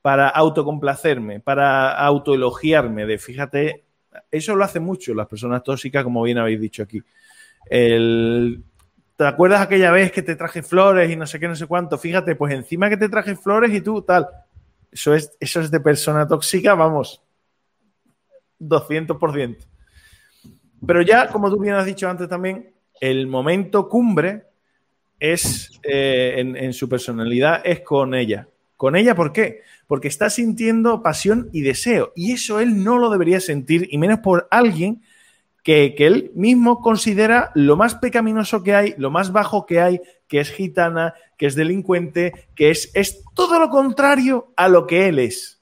para autocomplacerme, para autoelogiarme, de fíjate, eso lo hace mucho las personas tóxicas, como bien habéis dicho aquí. ¿Te acuerdas aquella vez que te traje flores y no sé qué, no sé cuánto? Fíjate, pues encima que te traje flores y tú tal. Eso es, eso es de persona tóxica, vamos, 200%. Pero ya, como tú bien has dicho antes también, el momento cumbre es eh, en, en, su personalidad es con ella. ¿Con ella por qué? Porque está sintiendo pasión y deseo. Y eso él no lo debería sentir, y menos por alguien que, él mismo considera lo más pecaminoso que hay, lo más bajo que hay, que es gitana, que es delincuente, que es, es todo lo contrario a lo que él es.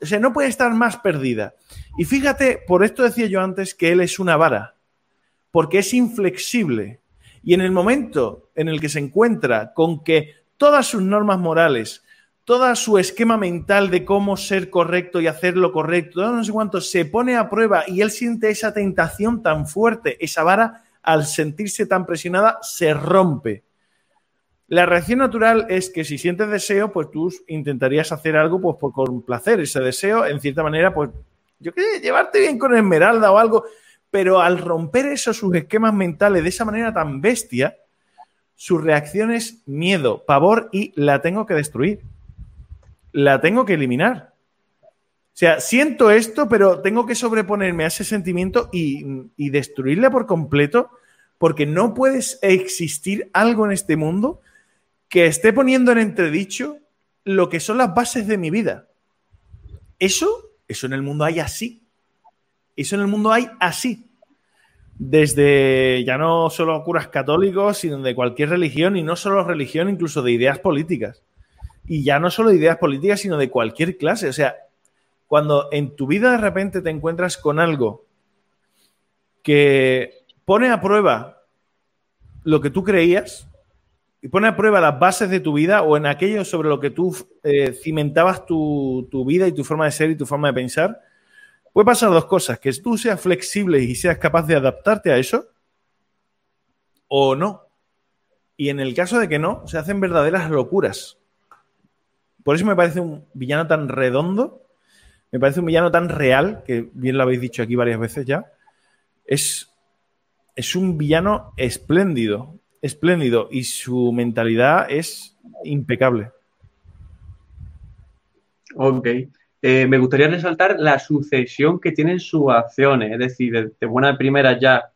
O sea, no puede estar más perdida. Y fíjate, por esto decía yo antes que él es una vara, porque es inflexible. Y en el momento en el que se encuentra con que todas sus normas morales, todo su esquema mental de cómo ser correcto y hacer lo correcto, no sé cuánto, se pone a prueba y él siente esa tentación tan fuerte, esa vara, al sentirse tan presionada, se rompe. La reacción natural es que si sientes deseo, pues tú intentarías hacer algo pues por complacer ese deseo, en cierta manera, pues yo qué sé, llevarte bien con Esmeralda o algo, pero al romper esos sus esquemas mentales de esa manera tan bestia, su reacción es miedo, pavor y la tengo que destruir. La tengo que eliminar. O sea, siento esto, pero tengo que sobreponerme a ese sentimiento y, y destruirla por completo, porque no puedes existir algo en este mundo que esté poniendo en entredicho lo que son las bases de mi vida. Eso, eso en el mundo hay así. Eso en el mundo hay así desde ya no solo curas católicos, sino de cualquier religión y no solo religión, incluso de ideas políticas. Y ya no solo de ideas políticas, sino de cualquier clase. O sea, cuando en tu vida de repente te encuentras con algo que pone a prueba lo que tú creías y pone a prueba las bases de tu vida o en aquello sobre lo que tú eh, cimentabas tu, tu vida y tu forma de ser y tu forma de pensar, Puede pasar dos cosas, que tú seas flexible y seas capaz de adaptarte a eso, o no. Y en el caso de que no, se hacen verdaderas locuras. Por eso me parece un villano tan redondo, me parece un villano tan real, que bien lo habéis dicho aquí varias veces ya. Es, es un villano espléndido, espléndido, y su mentalidad es impecable. Ok. Eh, me gustaría resaltar la sucesión que tienen sus acciones, es decir, de, buena primera ya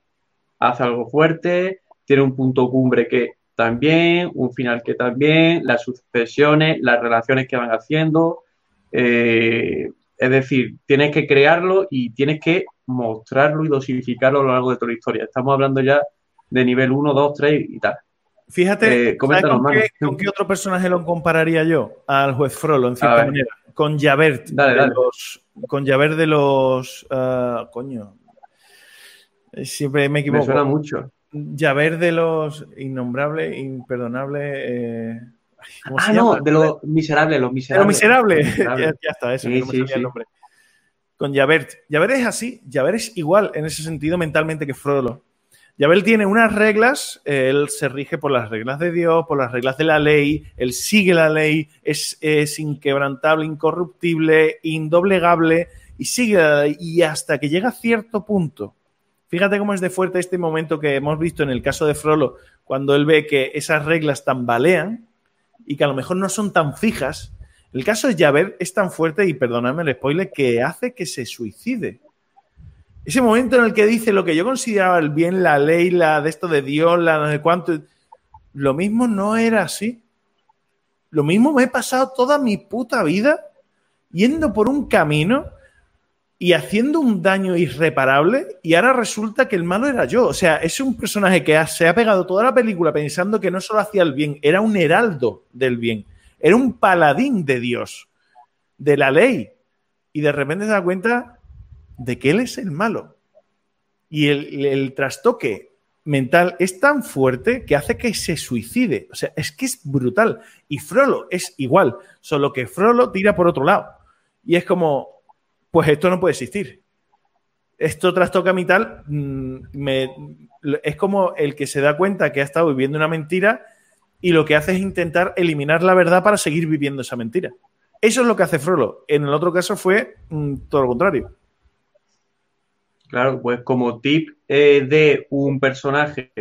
hace algo fuerte, tiene un punto cumbre que también, un final que también, las sucesiones, las relaciones que van haciendo, eh, es decir, tienes que crearlo y tienes que mostrarlo y dosificarlo a lo largo de toda la historia. Estamos hablando ya de nivel 1, 2, 3 y tal. Fíjate, eh, con, qué, otro personaje lo compararía yo? Al juez Frollo, en cierta manera con Javert. de Los, con Javert de los. Uh, coño. Siempre me equivoco. Me suena mucho. Javert de los innombrables, imperdonables. Eh... ah, no, de los miserables, los miserables. De los *laughs* miserables. ya, está, eso, no me el nombre. Con Javert. Javert es así. Javert es igual en ese sentido mentalmente que Frodo. Yabel tiene unas reglas, él se rige por las reglas de Dios, por las reglas de la ley, él sigue la ley, es, inquebrantable, incorruptible, indoblegable y sigue y hasta que llega a cierto punto. Fíjate cómo es de fuerte este momento que hemos visto en el caso de Frollo, cuando él ve que esas reglas tambalean y que a lo mejor no son tan fijas. El caso de Javert es tan fuerte, y perdóname el spoiler, que hace que se suicide. Ese momento en el que dice lo que yo consideraba el bien, la ley, la de esto de Dios, la no sé cuánto. Lo mismo no era así. Lo mismo me he pasado toda mi puta vida yendo por un camino y haciendo un daño irreparable y ahora resulta que el malo era yo. O sea, es un personaje que se ha pegado toda la película pensando que no solo hacía el bien, era un heraldo del bien, era un paladín de Dios, de la ley. Y de repente se da cuenta de que él es el malo. Y el, trastoque mental es tan fuerte que hace que se suicide. O sea, es que es brutal. Y Frollo es igual, solo que Frollo tira por otro lado. Y es como, pues esto no puede existir. Esto trastoca mental mm, es como el que se da cuenta que ha estado viviendo una mentira y lo que hace es intentar eliminar la verdad para seguir viviendo esa mentira. Eso es lo que hace Frollo. En el otro caso fue mm, todo lo contrario. Claro, pues como tip eh, de un personaje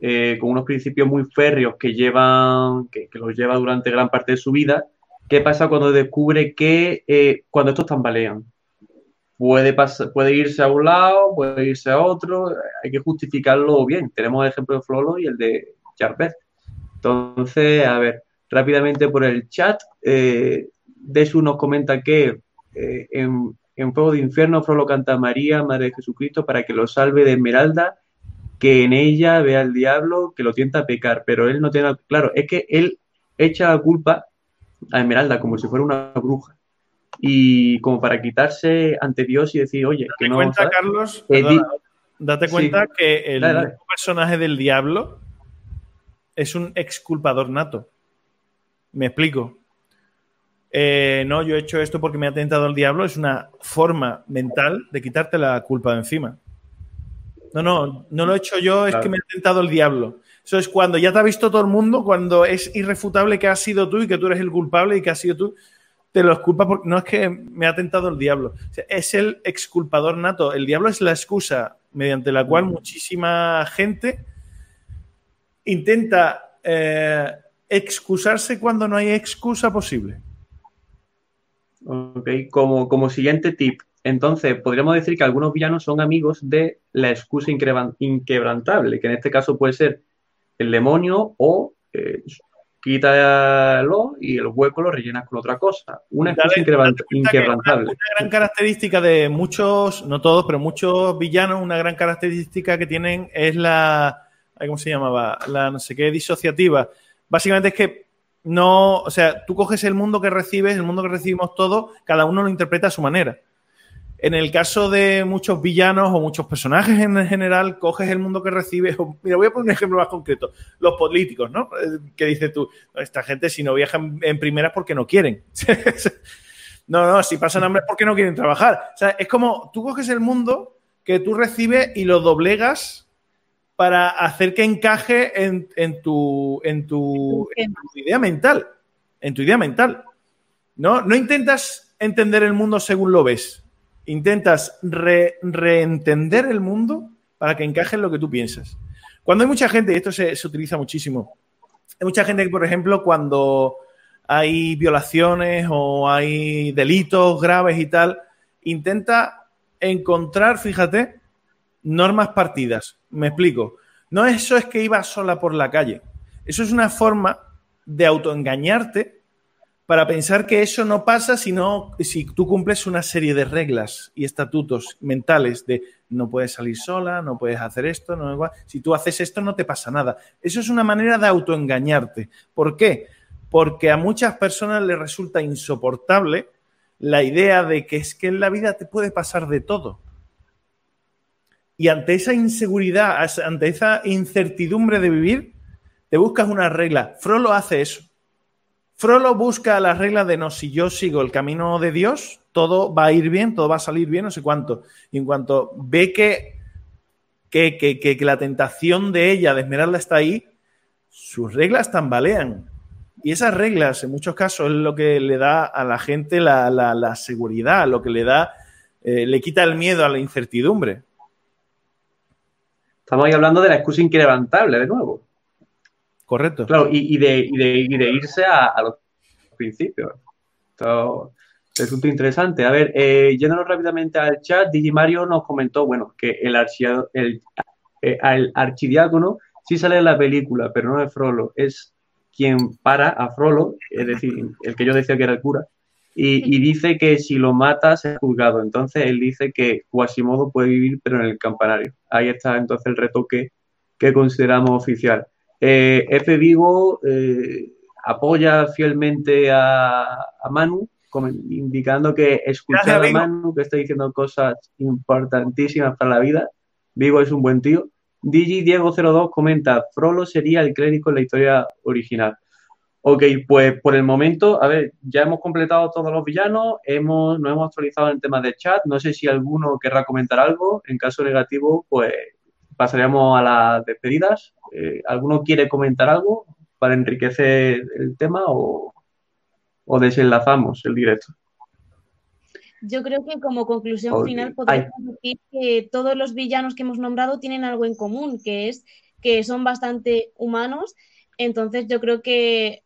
eh, con unos principios muy férreos que llevan, que, los lleva durante gran parte de su vida, ¿qué pasa cuando descubre que eh, cuando estos tambalean? Puede, puede irse a un lado, puede irse a otro, hay que justificarlo bien. Tenemos el ejemplo de Flolo y el de Charpez. Entonces, a ver, rápidamente por el chat, Desu nos comenta que en, en fuego de infierno, Frollo canta a María, Madre de Jesucristo, para que lo salve de Esmeralda, que en ella vea al diablo que lo tienta a pecar, pero él no tiene, claro, es que él echa la culpa a Esmeralda como si fuera una bruja. Y como para quitarse ante Dios y decir, oye, date cuenta, Carlos, date cuenta que el personaje del diablo es un exculpador nato. Me explico. Eh, no, yo he hecho esto porque me ha tentado el diablo, es una forma mental de quitarte la culpa de encima. No, no, no lo he hecho yo, es que me ha tentado el diablo. Eso es cuando ya te ha visto todo el mundo, cuando es irrefutable que has sido tú y que tú eres el culpable y que has sido tú, te lo exculpa porque no es que me ha tentado el diablo. es el exculpador nato. El diablo es la excusa mediante la cual muchísima gente intenta eh, excusarse cuando no hay excusa posible. Ok, como, como siguiente tip, entonces podríamos decir que algunos villanos son amigos de la excusa inquebrantable, que en este caso puede ser el demonio o eh, quítalo y el hueco lo rellenas con otra cosa. Una excusa inquebrantable. Una, gran característica de muchos, no todos, pero muchos villanos, una gran característica que tienen es la, ¿cómo se llamaba? La no sé qué disociativa. Básicamente es que no, o sea, tú coges el mundo que recibes, el mundo que recibimos todos, cada uno lo interpreta a su manera. En el caso de muchos villanos o muchos personajes en general, coges el mundo que recibes. mira, voy a poner un ejemplo más concreto. Los políticos, ¿no? Eh, que dices tú, esta gente si no viajan en primeras porque no quieren. *laughs* no, no, si pasan hambre es porque no quieren trabajar. O sea, es como tú coges el mundo que tú recibes y lo doblegas para hacer que encaje en, tu, en, tu, idea mental. En tu idea mental. ¿No? no intentas entender el mundo según lo ves. Intentas reentender el mundo para que encaje en lo que tú piensas. Cuando hay mucha gente, y esto se, se utiliza muchísimo, hay mucha gente que, por ejemplo, cuando hay violaciones o hay delitos graves y tal, intenta encontrar, fíjate, normas partidas. Me explico. No eso es que iba sola por la calle. Eso es una forma de autoengañarte para pensar que eso no pasa sino si tú cumples una serie de reglas y estatutos mentales de no puedes salir sola, no puedes hacer esto, no si tú haces esto no te pasa nada. Eso es una manera de autoengañarte. ¿Por qué? Porque a muchas personas les resulta insoportable la idea de que es que en la vida te puede pasar de todo. Y ante esa inseguridad, ante esa incertidumbre de vivir, te buscas una regla. Frollo hace eso. Frollo busca la regla de no, si yo sigo el camino de Dios, todo va a ir bien, todo va a salir bien, no sé cuánto. Y en cuanto ve que, que, que, la tentación de ella, de Esmeralda, está ahí, sus reglas tambalean. Y esas reglas, en muchos casos, es lo que le da a la gente la, seguridad, lo que le da, eh, le quita el miedo a la incertidumbre. Estamos ahí hablando de la excusa inquebrantable, de nuevo. Correcto. Claro, y, de, irse a, los principios. Esto resulta interesante. A ver, eh, yéndonos rápidamente al chat, Digimario nos comentó, bueno, que el, el, eh, archidiácono sí sale en la película, pero no es Frollo. Es quien para a Frollo, es decir, el que yo decía que era el cura, y, dice que si lo matas es juzgado. Entonces él dice que Quasimodo puede vivir, pero en el campanario. Ahí está entonces el retoque que consideramos oficial. Eh, F. Vigo eh, apoya fielmente a, Manu, indicando que escuchar a Manu, que está diciendo cosas importantísimas para la vida. Vigo es un buen tío. Digi Diego02 comenta, Frollo sería el clérigo en la historia original. Ok, pues por el momento, a ver, ya hemos completado todos los villanos, hemos, nos hemos actualizado en el tema de chat, no sé si alguno querrá comentar algo, en caso negativo, pues pasaríamos a las despedidas. Eh, ¿Alguno quiere comentar algo para enriquecer el tema o, o desenlazamos el directo? Yo creo que como conclusión final podemos decir que todos los villanos que hemos nombrado tienen algo en común, que es que son bastante humanos entonces yo creo que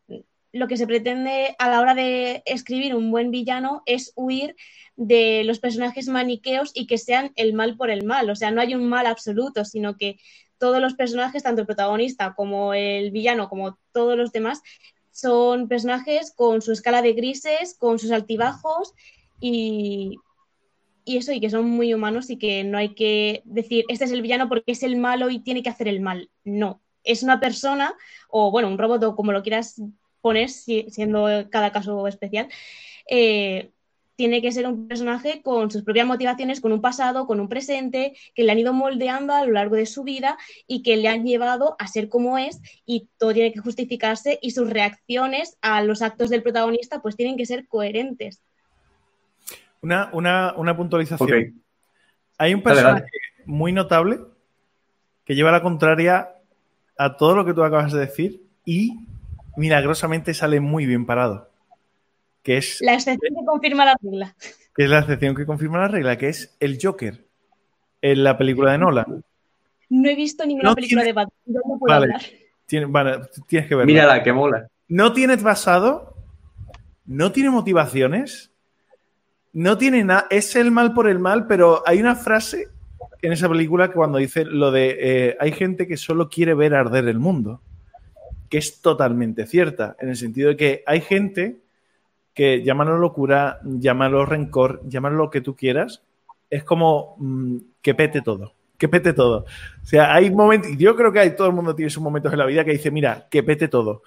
lo que se pretende a la hora de escribir un buen villano es huir de los personajes maniqueos y que sean el mal por el mal. O sea, no hay un mal absoluto, sino que todos los personajes, tanto el protagonista como el villano, como todos los demás, son personajes con su escala de grises, con sus altibajos y, y eso, y que son muy humanos y que no hay que decir, este es el villano porque es el malo y tiene que hacer el mal. No, es una persona o, bueno, un robot o como lo quieras poner, siendo cada caso especial, eh, tiene que ser un personaje con sus propias motivaciones, con un pasado, con un presente, que le han ido moldeando a lo largo de su vida y que le han llevado a ser como es y todo tiene que justificarse y sus reacciones a los actos del protagonista pues tienen que ser coherentes. Una, puntualización. Hay un personaje muy notable que lleva la contraria a todo lo que tú acabas de decir y milagrosamente sale muy bien parado. Que es. La excepción que confirma la regla. Que es la excepción que confirma la regla, que es el Joker en la película de Nolan. No he visto ninguna No película tiene- de Batman. Yo no puedo Vale. hablar. Tiene- vale, tienes que verlo. Mírala, que mola. No tiene basado, no tiene motivaciones, no tiene nada. Es el mal por el mal, pero hay una frase en esa película que cuando dice lo de eh, hay gente que solo quiere ver arder el mundo, que es totalmente cierta, en el sentido de que hay gente que llámalo locura, llámalo rencor, llámalo lo que tú quieras, es como mm, que pete todo. Que pete todo. O sea, hay momentos, yo creo que hay, todo el mundo tiene sus momentos en la vida que dice, mira, que pete todo.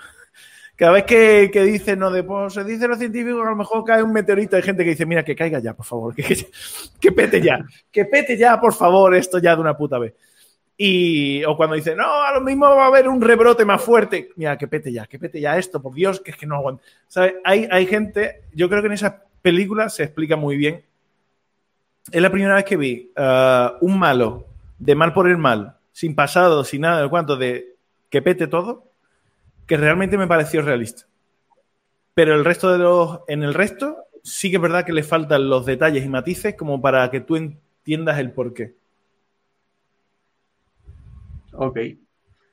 Cada vez que, que dice, no, de, pues, se dice los científicos a lo mejor cae un meteorito, hay gente que dice, mira, que caiga ya, por favor, que, *laughs* que, que pete ya, que pete ya, por favor, esto ya de una puta vez. Y, o cuando dice, no, a lo mismo va a haber un rebrote más fuerte, mira, que pete ya, que pete ya esto, por Dios, que es que no aguanto. ¿Sabes? Hay, hay gente, yo creo que en esa película se explica muy bien. Es la primera vez que vi ah, un malo, de mal por el mal, sin pasado, sin nada, de cuanto, de que pete todo, que realmente me pareció realista. Pero el resto de los. En el resto, sí que es verdad que le faltan los detalles y matices como para que tú entiendas el porqué. Ok.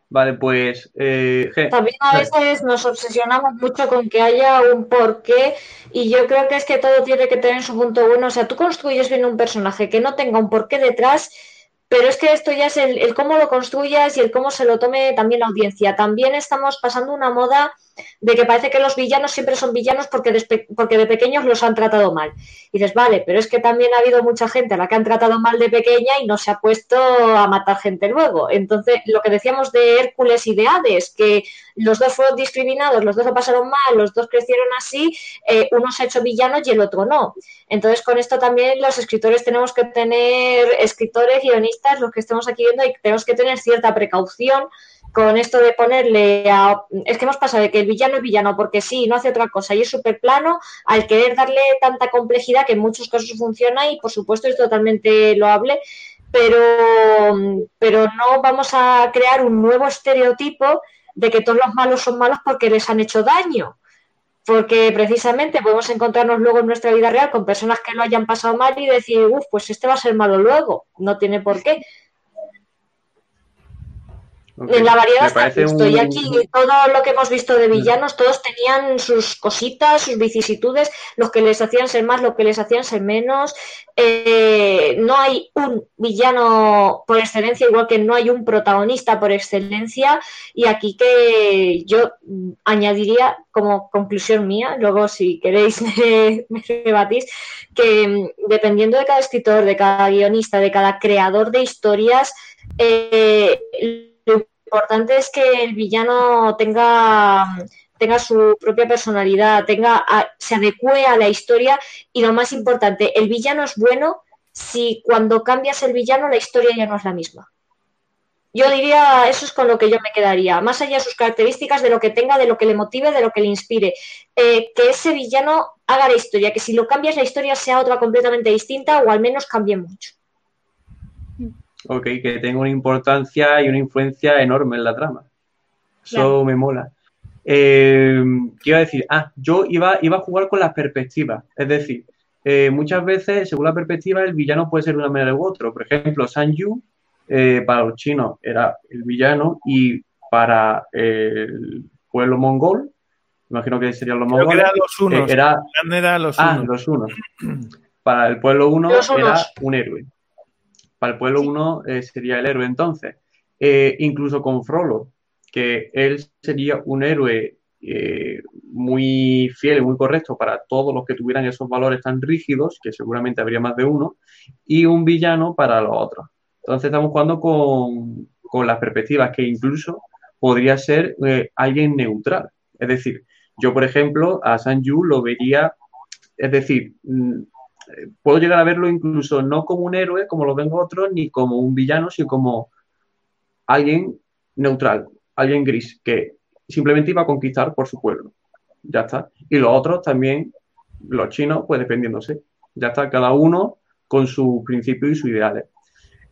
Vale, pues. eh, También a veces nos obsesionamos mucho con que haya un porqué y yo creo que es que todo tiene que tener su punto bueno. O sea, tú construyes bien un personaje que no tenga un porqué detrás, pero es que esto ya es el, el cómo lo construyas y el cómo se lo tome también la audiencia. También estamos pasando una moda de que parece que los villanos siempre son villanos porque de, porque de pequeños los han tratado mal. Y dices, vale, pero es que también ha habido mucha gente a la que han tratado mal de pequeña y no se ha puesto a matar gente luego. Entonces, lo que decíamos de Hércules y de Hades, que los dos fueron discriminados, los dos lo pasaron mal, los dos crecieron así, eh, uno se ha hecho villano y el otro no. Entonces, con esto también los escritores tenemos que tener, escritores, guionistas, los que estemos aquí viendo, y tenemos que tener cierta precaución con esto de ponerle a... Es que hemos pasado de que el villano es villano porque sí, no hace otra cosa y es súper plano, al querer darle tanta complejidad que en muchos casos funciona y por supuesto es totalmente loable, pero, pero no vamos a crear un nuevo estereotipo de que todos los malos son malos porque les han hecho daño. Porque precisamente podemos encontrarnos luego en nuestra vida real con personas que lo hayan pasado mal y decir, uff, pues este va a ser malo luego. No tiene por qué. En la variedad Me está parece justo. un- Y aquí todo lo que hemos visto de villanos, todos tenían sus cositas, sus vicisitudes, los que les hacían ser más, los que les hacían ser menos. Eh, no hay un villano por excelencia, igual que no hay un protagonista por excelencia. Y aquí que yo mm, añadiría como conclusión mía, luego si queréis *laughs* me, me rebatís, que mm, dependiendo de cada escritor, de cada guionista, de cada creador de historias, eh, lo importante es que el villano tenga, tenga su propia personalidad, tenga, se adecue a la historia y lo más importante, el villano es bueno si cuando cambias el villano la historia ya no es la misma. Yo diría, eso es con lo que yo me quedaría, más allá de sus características, de lo que tenga, de lo que le motive, de lo que le inspire, eh, que ese villano haga la historia, que si lo cambias la historia sea otra completamente distinta o al menos cambie mucho. Ok, que tenga una importancia y una influencia enorme en la trama. Eso Claro. me mola. Eh, ¿qué iba a decir? Ah, yo iba, iba a jugar con las perspectivas. Es decir, eh, muchas veces, según la perspectiva, el villano puede ser de una manera u otra. Por ejemplo, San Yu, eh, para los chinos, era el villano y para el pueblo mongol, imagino que serían los Creo que mongoles, eran los eh, unos. era Grande era los Ah, unos. los unos. Para el pueblo uno Los era unos. un héroe. Para el pueblo Sí. uno eh, sería el héroe entonces. Eh, incluso con Frollo, que él sería un héroe eh, muy fiel, muy correcto para todos los que tuvieran esos valores tan rígidos, que seguramente habría más de uno, y un villano para los otros. Entonces estamos jugando con, con las perspectivas, que incluso podría ser eh, alguien neutral. Es decir, yo, por ejemplo, a San Yu lo vería, es decir, mm, puedo llegar a verlo incluso no como un héroe, como lo ven otros, ni como un villano, sino como alguien neutral, alguien gris, que simplemente iba a conquistar por su pueblo. Ya está. Y los otros también, los chinos, pues dependiéndose. Ya está, cada uno con sus principios y sus ideales.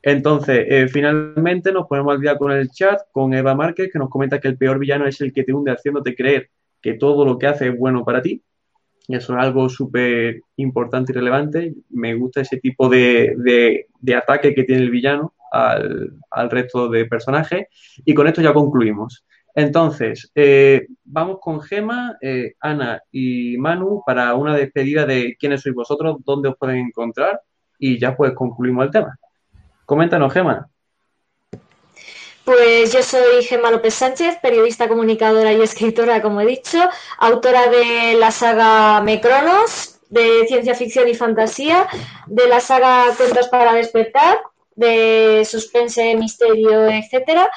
Entonces, eh, finalmente nos ponemos al día con el chat, con Eva Márquez, que nos comenta que el peor villano es el que te hunde haciéndote creer que todo lo que hace es bueno para ti. Eso es algo súper importante y relevante. Me gusta ese tipo de, ataque que tiene el villano al, resto de personajes. Y con esto ya concluimos. Entonces, eh, vamos con Gema, eh, Ana y Manu para una despedida de quiénes sois vosotros, dónde os pueden encontrar y ya pues concluimos el tema. Coméntanos, Gema. Pues yo soy Gema López Sánchez, periodista, comunicadora y escritora, como he dicho, autora de la saga Mecronos, de ciencia ficción y fantasía, de la saga Cuentos para despertar, de suspense, misterio, etcétera,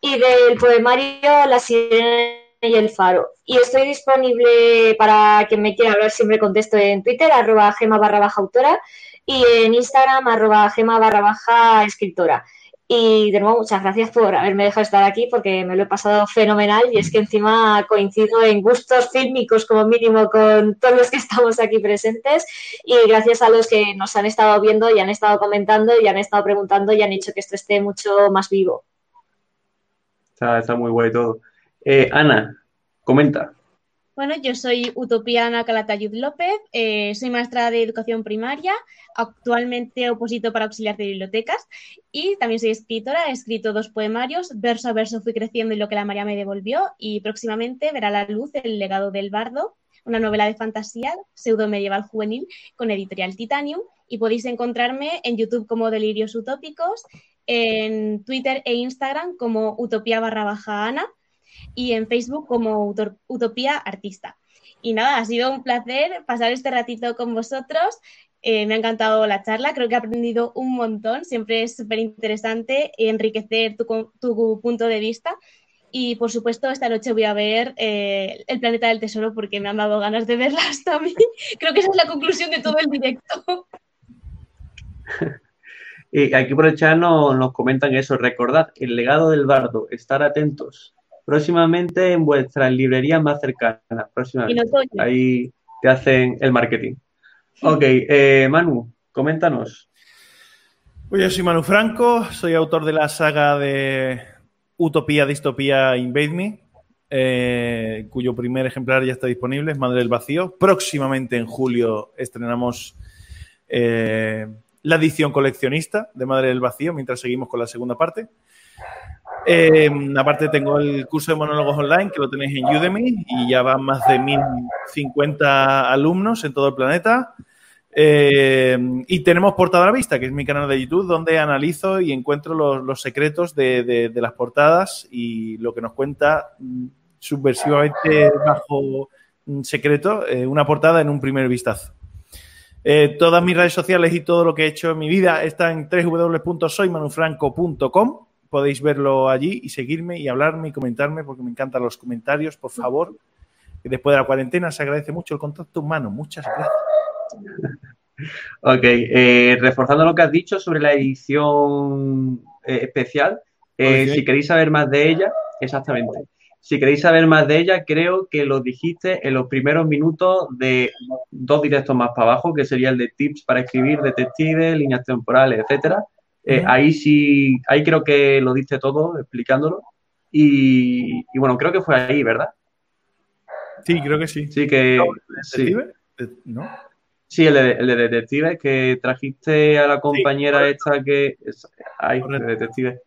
y del poemario La sirena y el faro. Y estoy disponible para quien me quiera hablar, siempre contesto en Twitter, arroba gema barra baja autora, y en Instagram, arroba gema barra baja escritora. Y de nuevo, muchas gracias por haberme dejado estar aquí porque me lo he pasado fenomenal y es que encima coincido en gustos fílmicos como mínimo con todos los que estamos aquí presentes y gracias a los que nos han estado viendo y han estado comentando y han estado preguntando y han hecho que esto esté mucho más vivo. Está, muy guay todo. Eh, Ana, comenta. Bueno, yo soy Utopiana Calatayud López, eh, soy maestra de educación primaria, actualmente oposito para auxiliar de bibliotecas y también soy escritora, he escrito dos poemarios, verso a verso fui creciendo y lo que la María me devolvió y próximamente verá la luz El legado del bardo, una novela de fantasía pseudo medieval juvenil con editorial Titanium y podéis encontrarme en YouTube como Delirios Utópicos, en Twitter e Instagram como Utopía barra baja Ana y en Facebook como Utopía Artista. Y nada, ha sido un placer pasar este ratito con vosotros. Eh, me ha encantado la charla, creo que he aprendido un montón. Siempre es súper interesante enriquecer tu, punto de vista. Y por supuesto, esta noche voy a ver eh, El Planeta del Tesoro porque me han dado ganas de verla hasta a mí. *laughs* Creo que esa es la conclusión de todo el directo. Y aquí por el chat nos comentan eso. Recordad, el legado del bardo, estar atentos próximamente en vuestras librerías más cercanas. Próximamente. Ahí te hacen el marketing. Ok, eh, Manu, coméntanos. Pues yo soy Manu Franco, soy autor de la saga de Utopía, Distopía, Invade Me, eh, cuyo primer ejemplar ya está disponible, es Madre del Vacío. Próximamente en julio estrenamos eh, la edición coleccionista de Madre del Vacío, mientras seguimos con la segunda parte. Eh, aparte tengo el curso de monólogos online que lo tenéis en Udemy y ya van más de 1050 alumnos en todo el planeta. Eh, y tenemos Portada a la Vista, que es mi canal de YouTube, donde analizo y encuentro los, secretos de, las portadas y lo que nos cuenta mm, subversivamente bajo mm, secreto eh, una portada en un primer vistazo. todas mis redes sociales y todo lo que he hecho en mi vida está en www.soymanufranco.com podéis verlo allí y seguirme y hablarme y comentarme porque me encantan los comentarios, por favor. Después de la cuarentena se agradece mucho el contacto humano. Muchas gracias. Ok, eh, reforzando lo que has dicho sobre la edición eh, especial, eh, si queréis saber más de ella, exactamente. Si queréis saber más de ella, creo que lo dijiste en los primeros minutos de dos directos más para abajo, que sería el de tips para escribir detectives, líneas temporales, etcétera. Eh, ahí sí, ahí creo que lo diste todo explicándolo. Y, bueno, creo que fue ahí, ¿verdad? Sí, creo que sí. Sí, que. ¿Detective? ¿No? Sí, el de, el de, detective, que trajiste a la compañera esta que. Ahí, el de detective.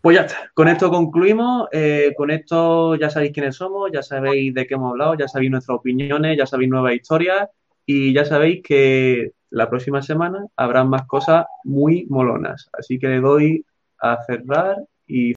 Pues ya está, con esto concluimos. Eh, con esto ya sabéis quiénes somos, ya sabéis de qué hemos hablado, ya sabéis nuestras opiniones, ya sabéis nuevas historias y ya sabéis que la próxima semana habrá más cosas muy molonas. Así que le doy a cerrar y